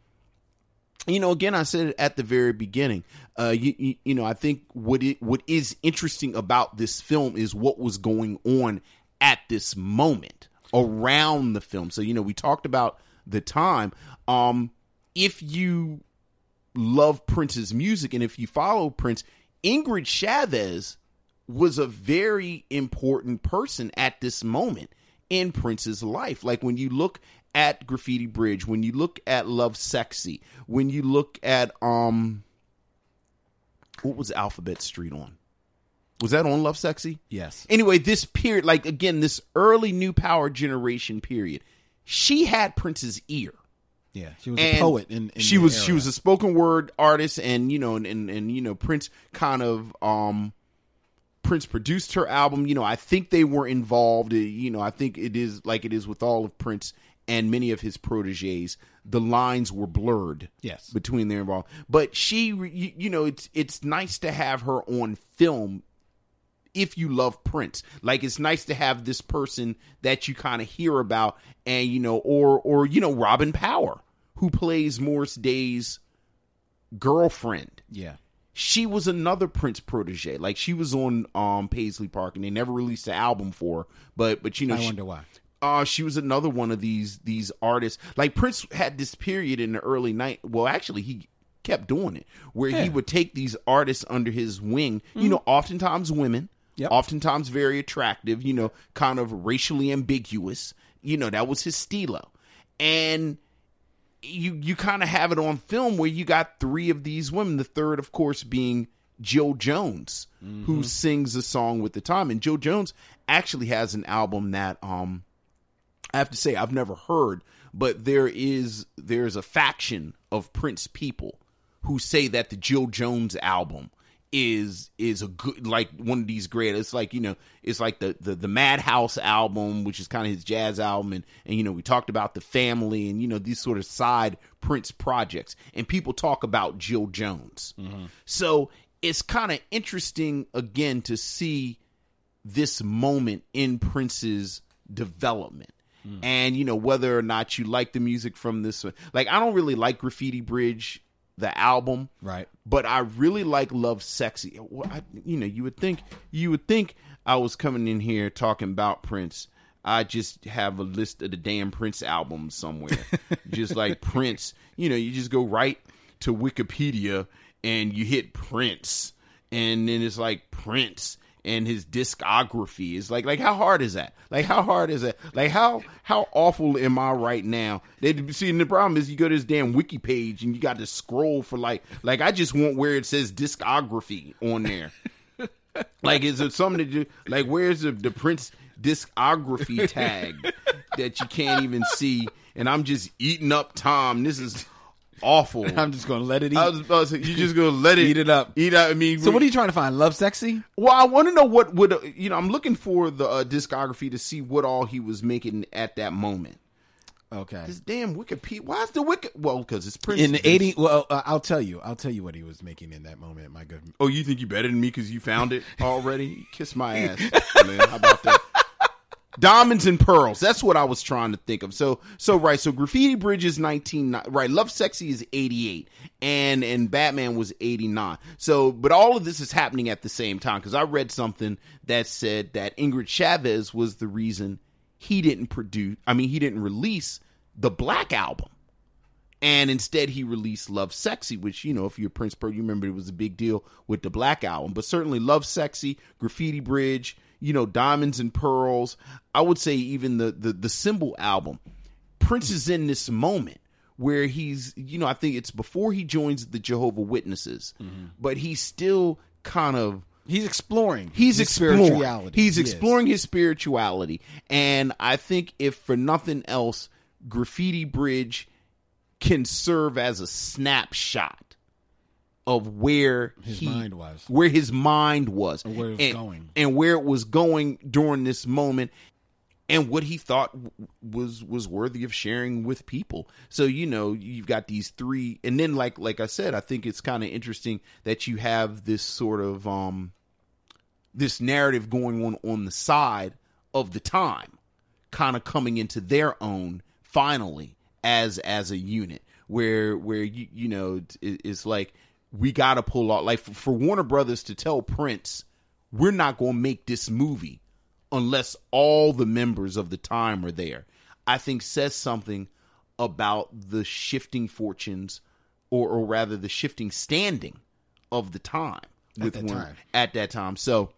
You know, again, I said it at the very beginning. Uh, you, you, you know, I think what it what is interesting about this film is what was going on at this moment around the film. So you know, we talked about the time. Um, if you love Prince's music and if you follow Prince, Ingrid Chavez was a very important person at this moment in Prince's life. Like when you look at Graffiti Bridge, when you look at Lovesexy, when you look at um what was Alphabet Street on? Was that on Lovesexy? Yes. Anyway, this period, like again, this early new power generation period, she had Prince's ear Yeah. She was and a poet in, in she was she was a spoken word artist and you know and, and and you know prince kind of um prince produced her album you know i think they were involved you know i think it is like it is with all of prince and many of his proteges the lines were blurred Yes. between their involved but she you, you know it's it's nice to have her on film if you love Prince. Like it's nice to have this person that you kind of hear about and you know or or you know Robin Power who plays Morris Day's girlfriend. Yeah. She was another Prince protege. Like she was on um Paisley Park and they never released an album for her, but but you know I she- wonder why. Uh, she was another one of these these artists. Like Prince had this period in the early night. Well, actually, he kept doing it where he would take these artists under his wing. You know, oftentimes women, Yep. oftentimes very attractive. You know, kind of racially ambiguous. You know, that was his stilo, and you you kind of have it on film where you got three of these women. The third, of course, being Jill Jones, who sings a song with the time. And Jill Jones actually has an album that um I have to say I've never heard, but there is there's a faction of Prince people who say that the Jill Jones album is is a good like one of these great it's like you know it's like the the, the madhouse album which is kind of his jazz album and and you know we talked about the family and you know these sort of side prince projects and people talk about jill jones mm-hmm. so it's kind of interesting again to see this moment in Prince's development. Mm. And you know whether or not you like the music from this one. like I don't really like Graffiti Bridge the album. Right. But I really like Lovesexy. Well, I, you know, you would think you would think I was coming in here talking about Prince. I just have a list of the damn Prince albums somewhere. just like Prince, you know, you just go right to Wikipedia and you hit Prince and then it's like Prince and his discography is like like how hard is that? Like how hard is that like how how awful am i right now? They see and the problem is you go to this damn wiki page and you got to scroll for like like i just want where it says discography on there. Like is it something to do like where's the, the prince discography tag that you can't even see? And i'm just eating up time. This is awful I'm just gonna let it eat. I was about to say, you just gonna let it Eat it up. Eat out. I mean, so what are you trying to find? Lovesexy? well, I want to know what would uh, you know. I'm looking for the uh, discography to see what all he was making at that moment. Okay. This damn Wikipedia. Why is the Wiki? Well, because it's Prince. In the eighty, well, uh, I'll tell you. I'll tell you what he was making in that moment. My good. Oh, you think you better than me because you found it already? Kiss my ass, man. How about that? Diamonds and pearls. That's what I was trying to think of. So, so right. So, Graffiti Bridge is nineteen. Right. Lovesexy is eighty eight, and and Batman was eighty nine. So, but all of this is happening at the same time because I read something that said that Ingrid Chavez was the reason he didn't produce. I mean, he didn't release the Black album And instead, he released Lovesexy, which, you know, if you're Prince you remember it was a big deal with the Black Album. But certainly Lovesexy, Graffiti Bridge, you know, Diamonds and Pearls. I would say even the, the, the Symbol album. Prince is in this moment where he's, you know, I think it's before he joins the Jehovah Witnesses, mm-hmm. but he's still kind of He's exploring. he's his exploring spirituality. he's exploring his spirituality and i think if for nothing else graffiti bridge can serve as a snapshot of where His he- mind was. where his mind was And where it was and, going. and where it was going during this moment and what he thought w- was was worthy of sharing with people. So you know, you've got these three, and then like like I said, I think it's kind of interesting that you have this sort of um this narrative going on on the side of the time, kind of coming into their own finally as as a unit, where where you you know it, it's like we got to pull off like for, Warner Brothers to tell Prince we're not going to make this movie unless all the members of the time are there. I think says something about the shifting fortunes, or or rather the shifting standing of the time with that Warner- time. at that time. So,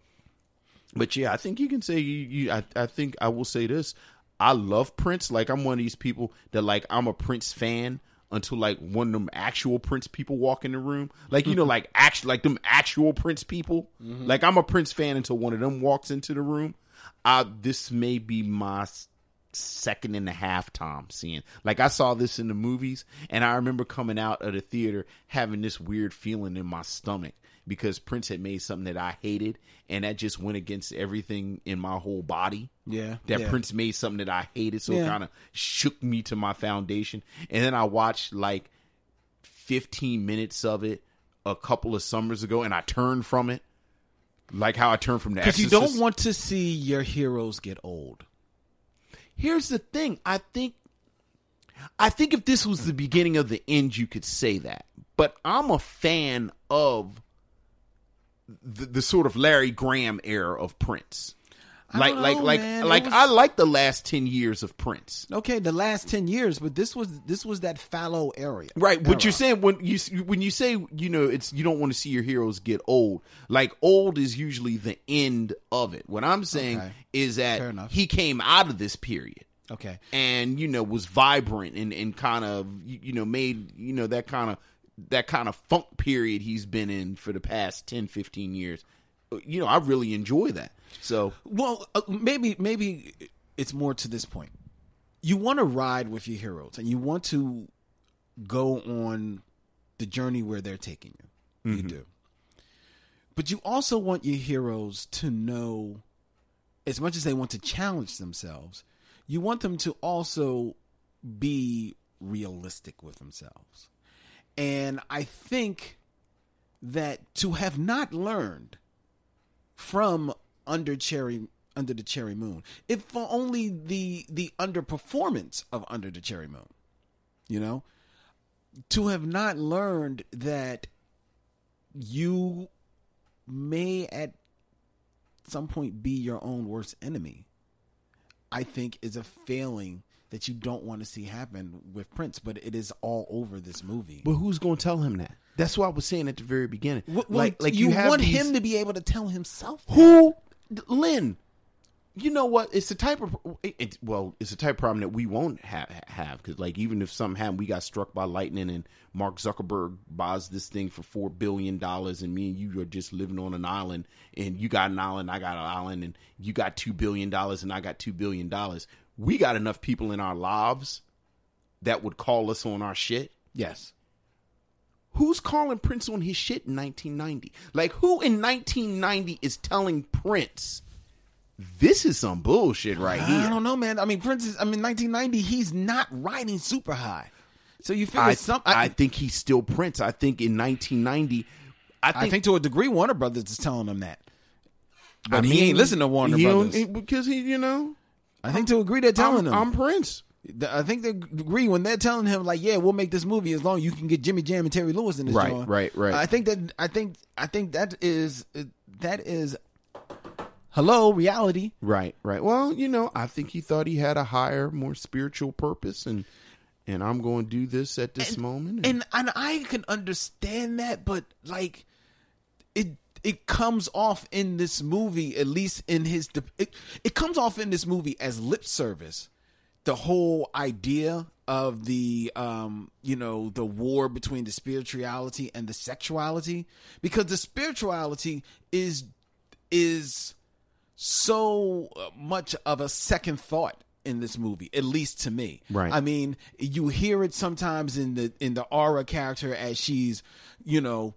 but yeah, I think you can say you. you I, I think I will say this. I love Prince. Like I'm one of these people that like I'm a Prince fan until like one of them actual Prince people walk in the room. Like you know, like actually like them actual Prince people. Like I'm a Prince fan until one of them walks into the room. Uh this may be my second and a half time seeing. Like I saw this in the movies, and I remember coming out of the theater having this weird feeling in my stomach because Prince had made something that I hated, and that just went against everything in my whole body. Yeah, that yeah. Prince made something that I hated, so it kind of shook me to my foundation. And then I watched like 15 minutes of it a couple of summers ago, and I turned from it. Like how I turned from the Because you don't want to see your heroes get old. Here's the thing. I think I think if this was the beginning of the end, you could say that. But I'm a fan of the, the sort of Larry Graham era of Prince. Like don't like know, like man. It like was- I like the last ten years of Prince. Okay, the last ten years, but this was this was that fallow area. Right, but you're saying when you when you say you know it's you don't want to see your heroes get old. Like old is usually the end of it. What I'm saying Okay. is that he came out of this period. Okay. and you know was vibrant and, and kind of you know made you know that kind of that kind of funk period he's been in for the past 10 15 years you know i really enjoy that so Well, uh, maybe maybe it's more to this point. You want to ride with your heroes, and you want to go on the journey where they're taking you. You do, but you also want your heroes to know, as much as they want to challenge themselves, you want them to also be realistic with themselves. And I think that to have not learned from under cherry under the cherry moon if for only the the underperformance of under the cherry moon you know to have not learned that you may at some point be your own worst enemy i think is a failing that you don't want to see happen with prince but it is all over this movie. But who's going to tell him that? That's what i was saying at the very beginning. Well, like like you, you, want these- him to be able to tell himself that. who? Lynn. You know what? It's the type of it, it- well it's the type of problem that we won't have have because like even if something happened we got struck by lightning and mark zuckerberg buys this thing for four billion dollars and me and you are just living on an island and you got an island i got an island and you got two billion dollars and i got two billion dollars we got enough people in our lives that would call us on our shit yes Who's calling Prince on his shit in 1990? Like, who in 1990 is telling Prince, this is some bullshit right here? I don't know, man. I mean, Prince is. I mean, 1990. He's not riding super high, so you figure I, some. I I, think he's still Prince. I think in 1990, I think, I think to a degree, Warner Brothers is telling him that, but I he ain't listening to Warner he don't- Brothers. Eh, because he, you know, I think to a degree they're telling I'm, him. I'm Prince. I think they agree when they're telling him like, yeah, we'll make this movie as long as you can get Jimmy Jam and Terry Lewis in this. Right, joint. right, right. I think that I think I think that is that is hello reality. Right, right. Well, you know, I think he thought he had a higher, more spiritual purpose, and and I'm going to do this at this moment. and and I can understand that, but like it it comes off in this movie, at least in his de- it, it comes off in this movie as lip service. The whole idea of the um you know the war between the spirituality and the sexuality because the spirituality is is so much of a second thought in this movie at least to me Right. i mean you hear it sometimes in the in the aura character as she's you know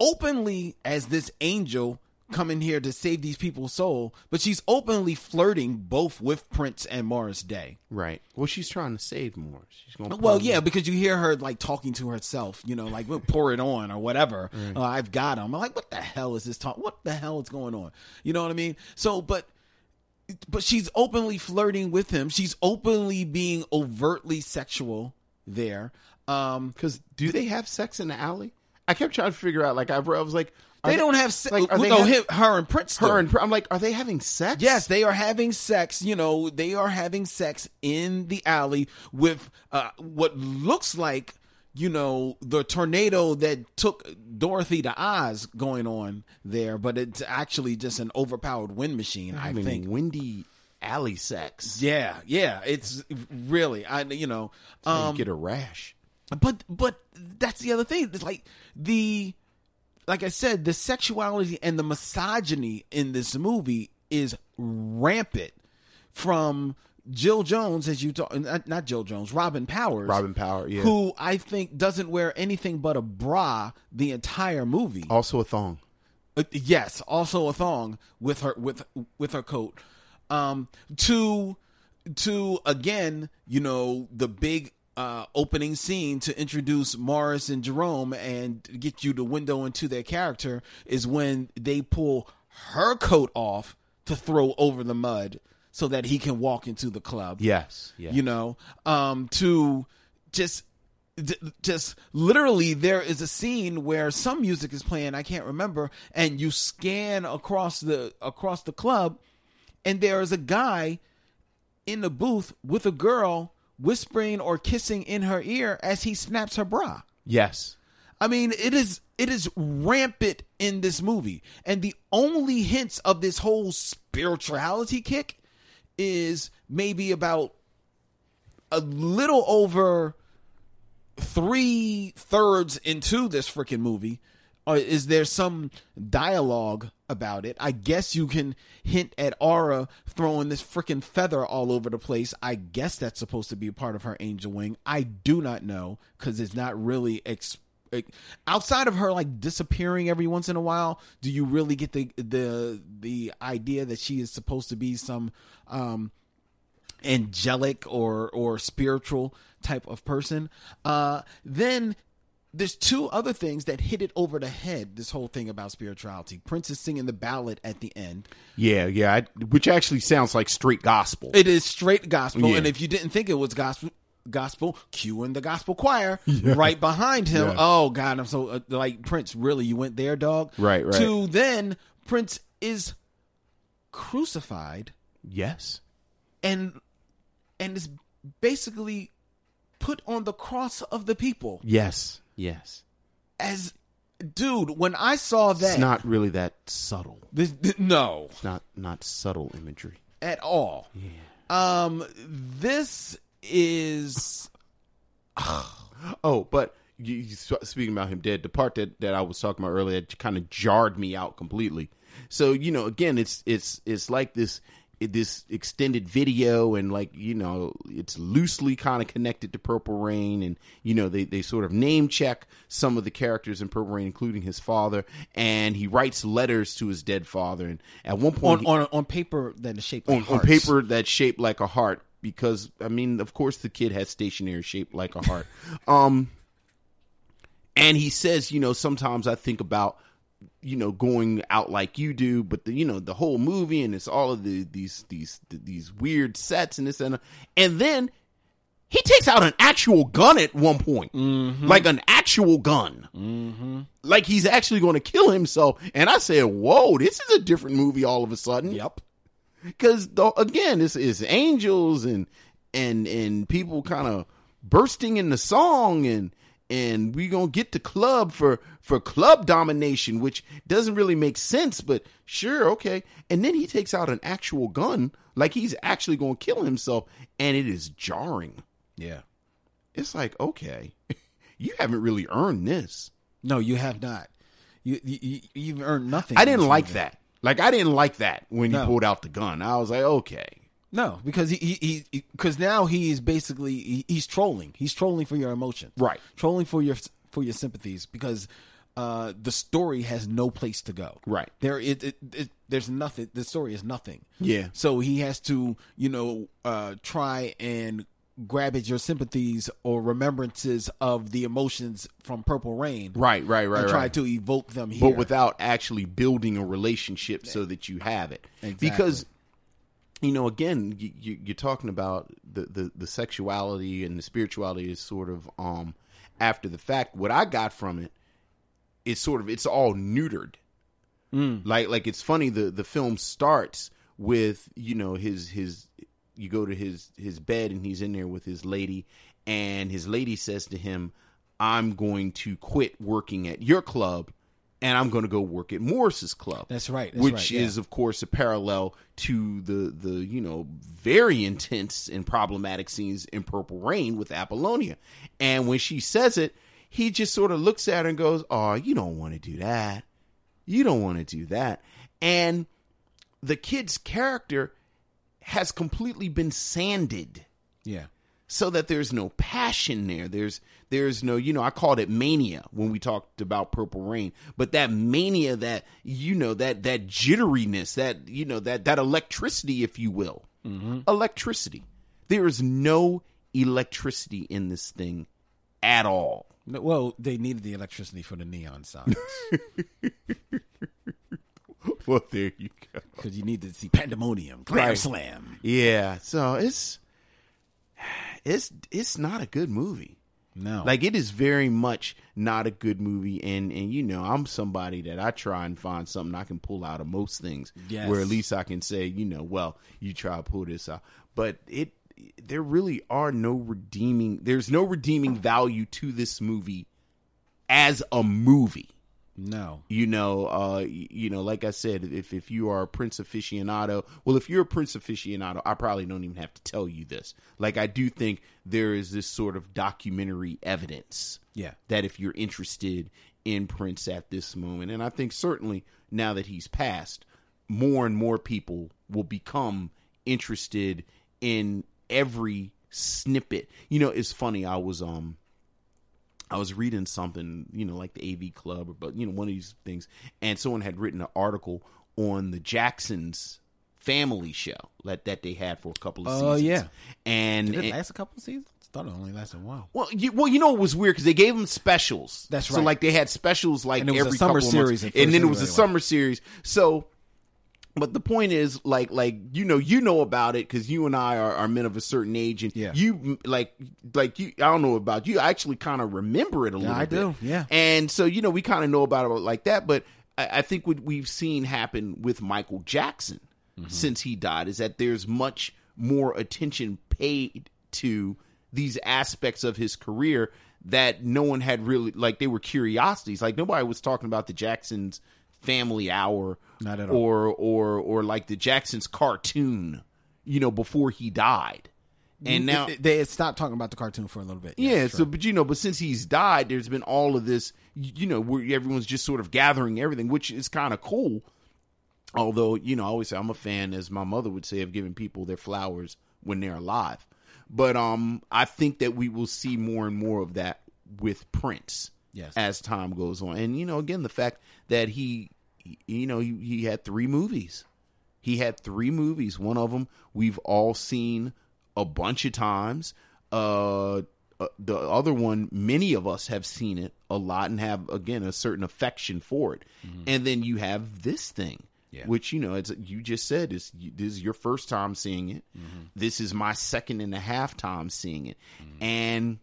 openly as this angel coming here to save these people's soul but she's openly flirting both with prince and morris day right. Well, she's trying to save more. She's going. well, yeah, because you hear her like talking to herself, you know, like we'll pour it on or whatever. Uh, I've got him. I'm like, what the hell is this talk? What the hell is going on? You know what I mean? So, but, but she's openly flirting with him. She's openly being overtly sexual there. Um, Because do they have sex in the alley? I kept trying to figure out. Like I, I was like, are they don't have sex. Like, are they no, have- him, her and Prince. her and I'm like, are they having sex? Yes, they are having sex. You know, they are having sex in the alley with uh, what looks like, you know, the tornado that took Dorothy to Oz going on there, but it's actually just an overpowered wind machine. I having think. windy alley sex. Yeah, yeah, it's really, I you know, Um, um, get a rash. But but that's the other thing. It's like the like I said, the sexuality and the misogyny in this movie is rampant from Jill Jones, as you talk, not, not Jill Jones, Robin Powers, Robin Power, yeah. who I think doesn't wear anything but a bra the entire movie. Also a thong. Uh, yes, also a thong with her with with her coat. Um, to to again, you know, the big uh, opening scene to introduce Morris and Jerome and get you the window into their character is when they pull her coat off to throw over the mud so that he can walk into the club Yes. Yes. you know um to just just literally there is a scene where some music is playing i can't remember and you scan across the across the club and there is a guy in the booth with a girl whispering or kissing in her ear as he snaps her bra Yes. I mean, it is it is rampant in this movie, and the only hints of this whole spirituality kick is maybe about a little over three thirds into this freaking movie. Or is there some dialogue about it? I guess you can hint at Aura throwing this freaking feather all over the place. I guess that's supposed to be a part of her angel wing. I do not know because it's not really ex- outside of her like disappearing every once in a while. Do you really get the the the idea that she is supposed to be some um angelic or or spiritual type of person? Uh, then there's two other things that hit it over the head. This whole thing about spirituality. Prince is singing the ballad at the end. Yeah. Yeah. I, which actually sounds like straight gospel. It is straight gospel, Yeah. and if you didn't think it was gospel, gospel, cue in the gospel choir right behind him. Yeah. Oh God, I'm so uh, like Prince. Really, you went there, dog? Right, right. To then Prince is crucified yes. and and is basically put on the cross of the people Yes. Yes. as dude when i saw that It's not really that subtle. this, th- no It's not not subtle imagery. at all Yeah. um this is Oh, but you, you, speaking about him dead, the part that, that I was talking about earlier kind of jarred me out completely. So you know, again, it's it's it's like this this extended video, and like you know, it's loosely kind of connected to Purple Rain, and you know, they they sort of name check some of the characters in Purple Rain, including his father, and he writes letters to his dead father, and at one point on he- on, on paper that is shaped on, like on hearts. paper that's shaped like a heart because I mean, of course, the kid has stationery shaped like a heart. um, and he says, you know, sometimes I think about, you know, going out like you do, but the, you know, the whole movie and it's all of the these these these weird sets and this and and then he takes out an actual gun at one point, mm-hmm. like an actual gun, mm-hmm. like he's actually going to kill himself. And I said, "Whoa, this is a different movie all of a sudden." yep. Because again, this is angels and and and people kind of bursting into song and and we gonna get the club for for club domination, which doesn't really make sense, but sure, okay. And then he takes out an actual gun, like he's actually gonna kill himself, and it is jarring. Yeah. It's like, okay, you haven't really earned this. No, you have not. You you, you you've earned nothing. I didn't like that. Like I didn't like that when he pulled out the gun. I was like, okay. No, because he he because now he is basically he, he's trolling. He's trolling for your emotions, Right. Trolling for your for your sympathies because uh, the story has no place to go. Right. there, it, it, it there's nothing. The story is nothing. Yeah. So he has to you know uh, try and grab at your sympathies or remembrances of the emotions from Purple Rain. Right, right, right, And try right. to evoke them here. but without actually building a relationship so that you have it. Exactly. Because you know, again, you, you, you're talking about the, the the sexuality and the spirituality is sort of um after the fact. What I got from it is sort of it's all neutered. Like like it's funny the the film starts with you know his his you go to his his bed and he's in there with his lady and his lady says to him I'm going to quit working at your club and I'm going to go work at Morris's club. That's right, that's which right, yeah. is of course a parallel to the the you know very intense and problematic scenes in Purple Rain with Apollonia. And when she says it, he just sort of looks at her and goes, "Oh, you don't want to do that. You don't want to do that." And the kid's character has completely been sanded yeah. So that there's no passion there. There's there's no, you know, I called it mania when we talked about Purple Rain, but that mania, that you know, that that jitteriness, that you know, that that electricity, if you will, mm-hmm. electricity. There is no electricity in this thing at all. No, Well, they needed the electricity for the neon signs Well, there you go. because you need to see pandemonium, glam Right. slam. Yeah, so it's it's it's not a good movie. No, Like it is very much not a good movie, and and you know I'm somebody that I try and find something I can pull out of most things, Yes. where at least I can say you know well you try to pull this out, but it there really are no redeeming. There's no redeeming value to this movie as a movie no. you know uh you know like i said if if you are a prince aficionado well if you're a prince aficionado i probably don't even have to tell you this like i do think there is this sort of documentary evidence Yeah. that if you're interested in prince at this moment and i think certainly now that he's passed more and more people will become interested in every snippet you know it's funny i was um I was reading something, you know, like the AV Club, or but you know, one of these things, and someone had written an article on the Jacksons family show that that they had for a couple of seasons. Oh, seasons. yeah. and, Did it and- last a couple of seasons? thought it only lasted a while. well, you, well, you know it was weird because they gave them specials. That's right. So like they had specials like And it was a every summer couple series at and then it was a summer series. So, but the point is, like, like you know, you know about it because you and I are, are men of a certain age, and Yeah. you like, like you. I don't know about you. I actually kind of remember it a little. Bit. I bit. do, yeah. And so you know, we kind of know about it like that. But I, I think what we've seen happen with Michael Jackson Mm-hmm. since he died is that there's much more attention paid to these aspects of his career that no one had really like they were curiosities like nobody was talking about the Jacksons family hour Not at all. or or or like the Jacksons cartoon you know before he died and now It- it- they had stopped talking about the cartoon for a little bit. yeah, sure. so but you know, but since he's died, there's been all of this, you know, where everyone's just sort of gathering everything, which is kind of cool. Although, you know, I always say I'm a fan, as my mother would say, of giving people their flowers when they're alive. But um, I think that we will see more and more of that with Prince Yes. as time goes on. And you know, again, the fact that he- you know, he, he had three movies. He had three movies. One of them we've all seen a bunch of times. Uh, uh, the other one, many of us have seen it a lot and have again a certain affection for it. And then you have this thing, Yeah. which you know, it's you just said is this is your first time seeing it. This is my second and a half time seeing it, and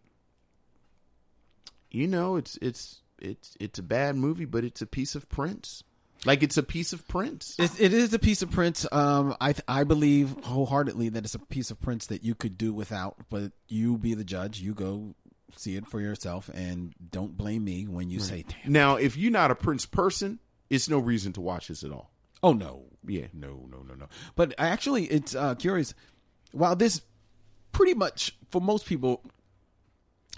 you know, it's it's it's it's a bad movie, but it's a piece of Prince. Like it's a piece of Prince. It, it is a piece of Prince. Um, I I believe wholeheartedly that it's a piece of Prince that you could do without, but you be the judge. You go see it for yourself, and don't blame me when you say, "Damn." Now, if you're not a Prince person, it's no reason to watch this at all. Oh no, Yeah. no, no, no, no. But actually, it's uh, curious. While this pretty much for most people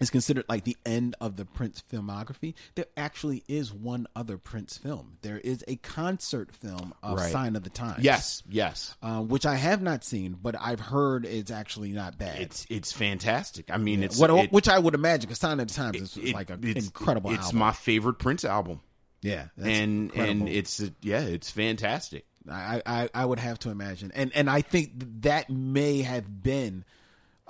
is considered like the end of the Prince filmography, there actually is one other Prince film. There is a concert film of Right. Sign of the Times. Yes, yes. um, which I have not seen, but I've heard it's actually not bad. It's it's fantastic. I mean, it's what, it- which I would imagine because Sign of the Times is it- like an it's- incredible It's album. my favorite Prince album, yeah, and incredible. and it's yeah, it's fantastic. I, I I would have to imagine, and and I think that may have been,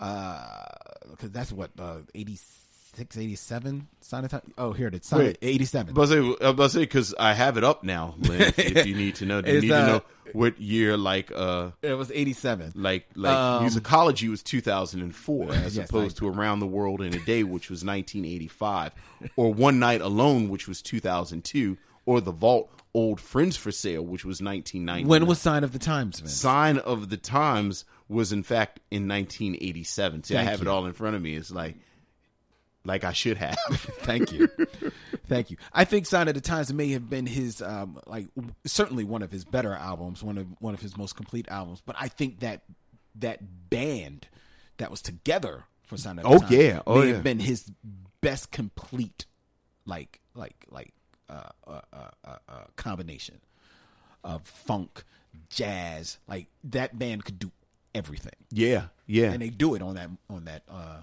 because that's what uh, 86, 87 Sign of Time. Oh, here it is. Sign Wait. eighty seven. But I was about to say because I have it up now. Lynn, if, you need to know, do you need uh, to know what year? Like uh, It was eighty seven. like like Um, musicology was 2004 as Yes, opposed I- to around the world in a day which was 1985 or one night alone which was 2002 or the vault old friends for sale which was 1990 When was Sign of the Times? Vince? sign of the times was in fact in 1987 see i Thank have it all in front of me it's like like i should have Thank you, thank you. I think "Sign of the Times" may have been his, um, like, certainly one of his better albums, one of one of his most complete albums. But I think that that band that was together for "Sign of the Oh, Times" yeah. Oh, may yeah. have been his best complete, like, like, like, uh, uh, uh, uh, uh, combination of funk, jazz. Like that band could do everything. Yeah yeah. And they do it on that on that uh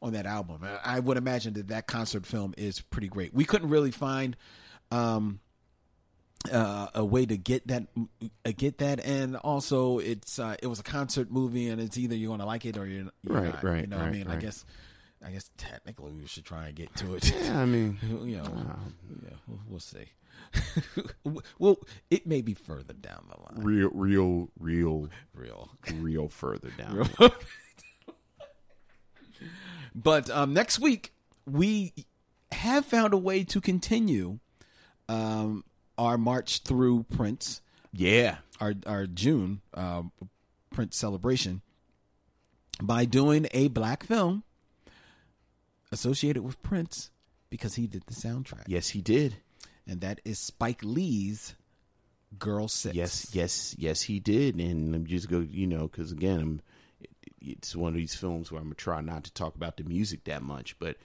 on that album. I I would imagine that that concert film is pretty great. We couldn't really find um uh, a way to get that uh, get that. And also it's uh, it was a concert movie and it's either you're going to like it or you're, you're Right, not, right, you know what I right, mean? I guess I guess technically we should try and get to it. Yeah, i mean you know yeah we'll, we'll see. Well it may be further down the line. Real real real real. real further down. But um, next week we have found a way to continue um, our march through Prince, yeah. Our our June um, Prince celebration, by doing a black film associated with Prince because he did the soundtrack, yes he did and that is Spike Lee's Girl Six. Yes, yes, yes, he did. And I'm just go, you know, because again, I'm, it, it's one of these films where I'm gonna try not to talk about the music that much, but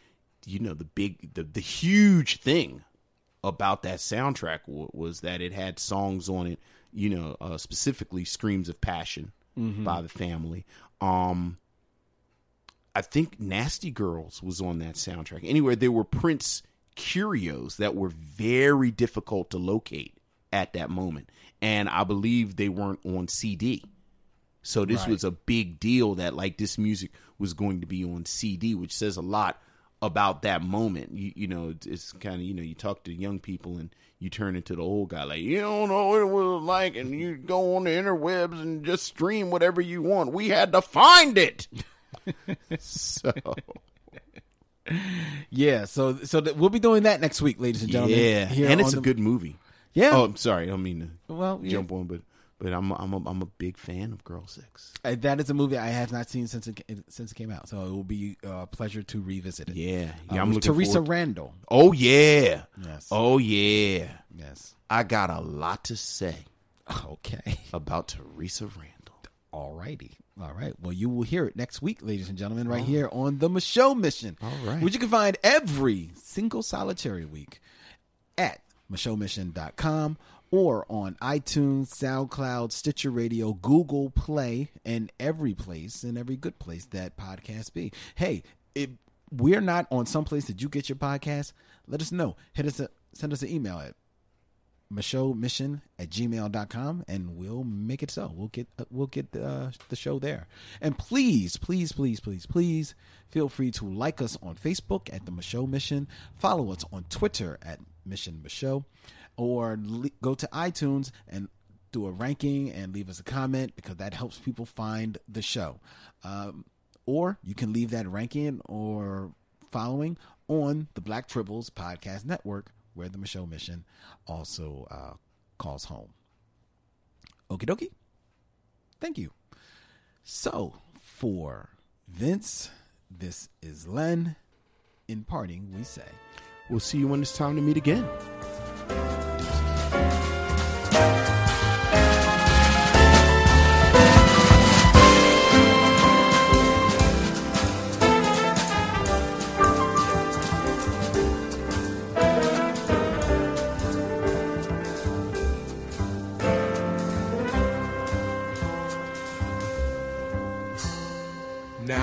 you know, the big, the the huge thing about that soundtrack w- was that it had songs on it, you know, uh, specifically "Screams of Passion" by the Family. Um, I think Nasty Girls was on that soundtrack. Anyway, there were Prince curios that were very difficult to locate at that moment. And I believe they weren't on CD. So this Right. was a big deal that like this music was going to be on CD, which says a lot about that moment. You, you know, it's, it's kind of, you know, you talk to young people and you turn into the old guy like, you don't know what it was like and you go on the interwebs and just stream whatever you want. We had to find it. so yeah. So so that we'll be doing that next week, ladies and gentlemen. yeah, and it's a the- good movie. Yeah. Oh, I'm sorry. I don't mean to Well, yeah. jump on, but but I'm I'm a, I'm a big fan of Girl Six. Uh, that is a movie I have not seen since it since it came out, so it will be uh, a pleasure to revisit it. Yeah, yeah. I'm with looking Teresa forward- Randall. Oh yeah. Yes. Oh yeah. Yes. I got a lot to say Okay. about Theresa Randle. All righty. All right. Well, you will hear it next week, ladies and gentlemen, right here on the Micheaux Mission. All right. Which you can find every single solitary week at micheauxmission.com or on iTunes, SoundCloud, Stitcher Radio, Google Play, and every place and every good place that podcasts be. Hey, if we're not on some place that you get your podcast, let us know. Hit us a, send us an email at Micheaux Mission at gmail.com and we'll make it so. We'll get uh, we'll get uh, the show there. And please, please, please, please, please feel free to like us on Facebook at the Micheaux Mission, follow us on Twitter at Mission Micheaux, or le- go to iTunes and do a ranking and leave us a comment because that helps people find the show. Um, or you can leave that ranking or following on the Black Tribbles Podcast Network, where the Micheaux Mission also uh, calls home. Okie dokie. Thank you. So, for Vince, this is Len. In parting, we say, We'll see you when it's time to meet again.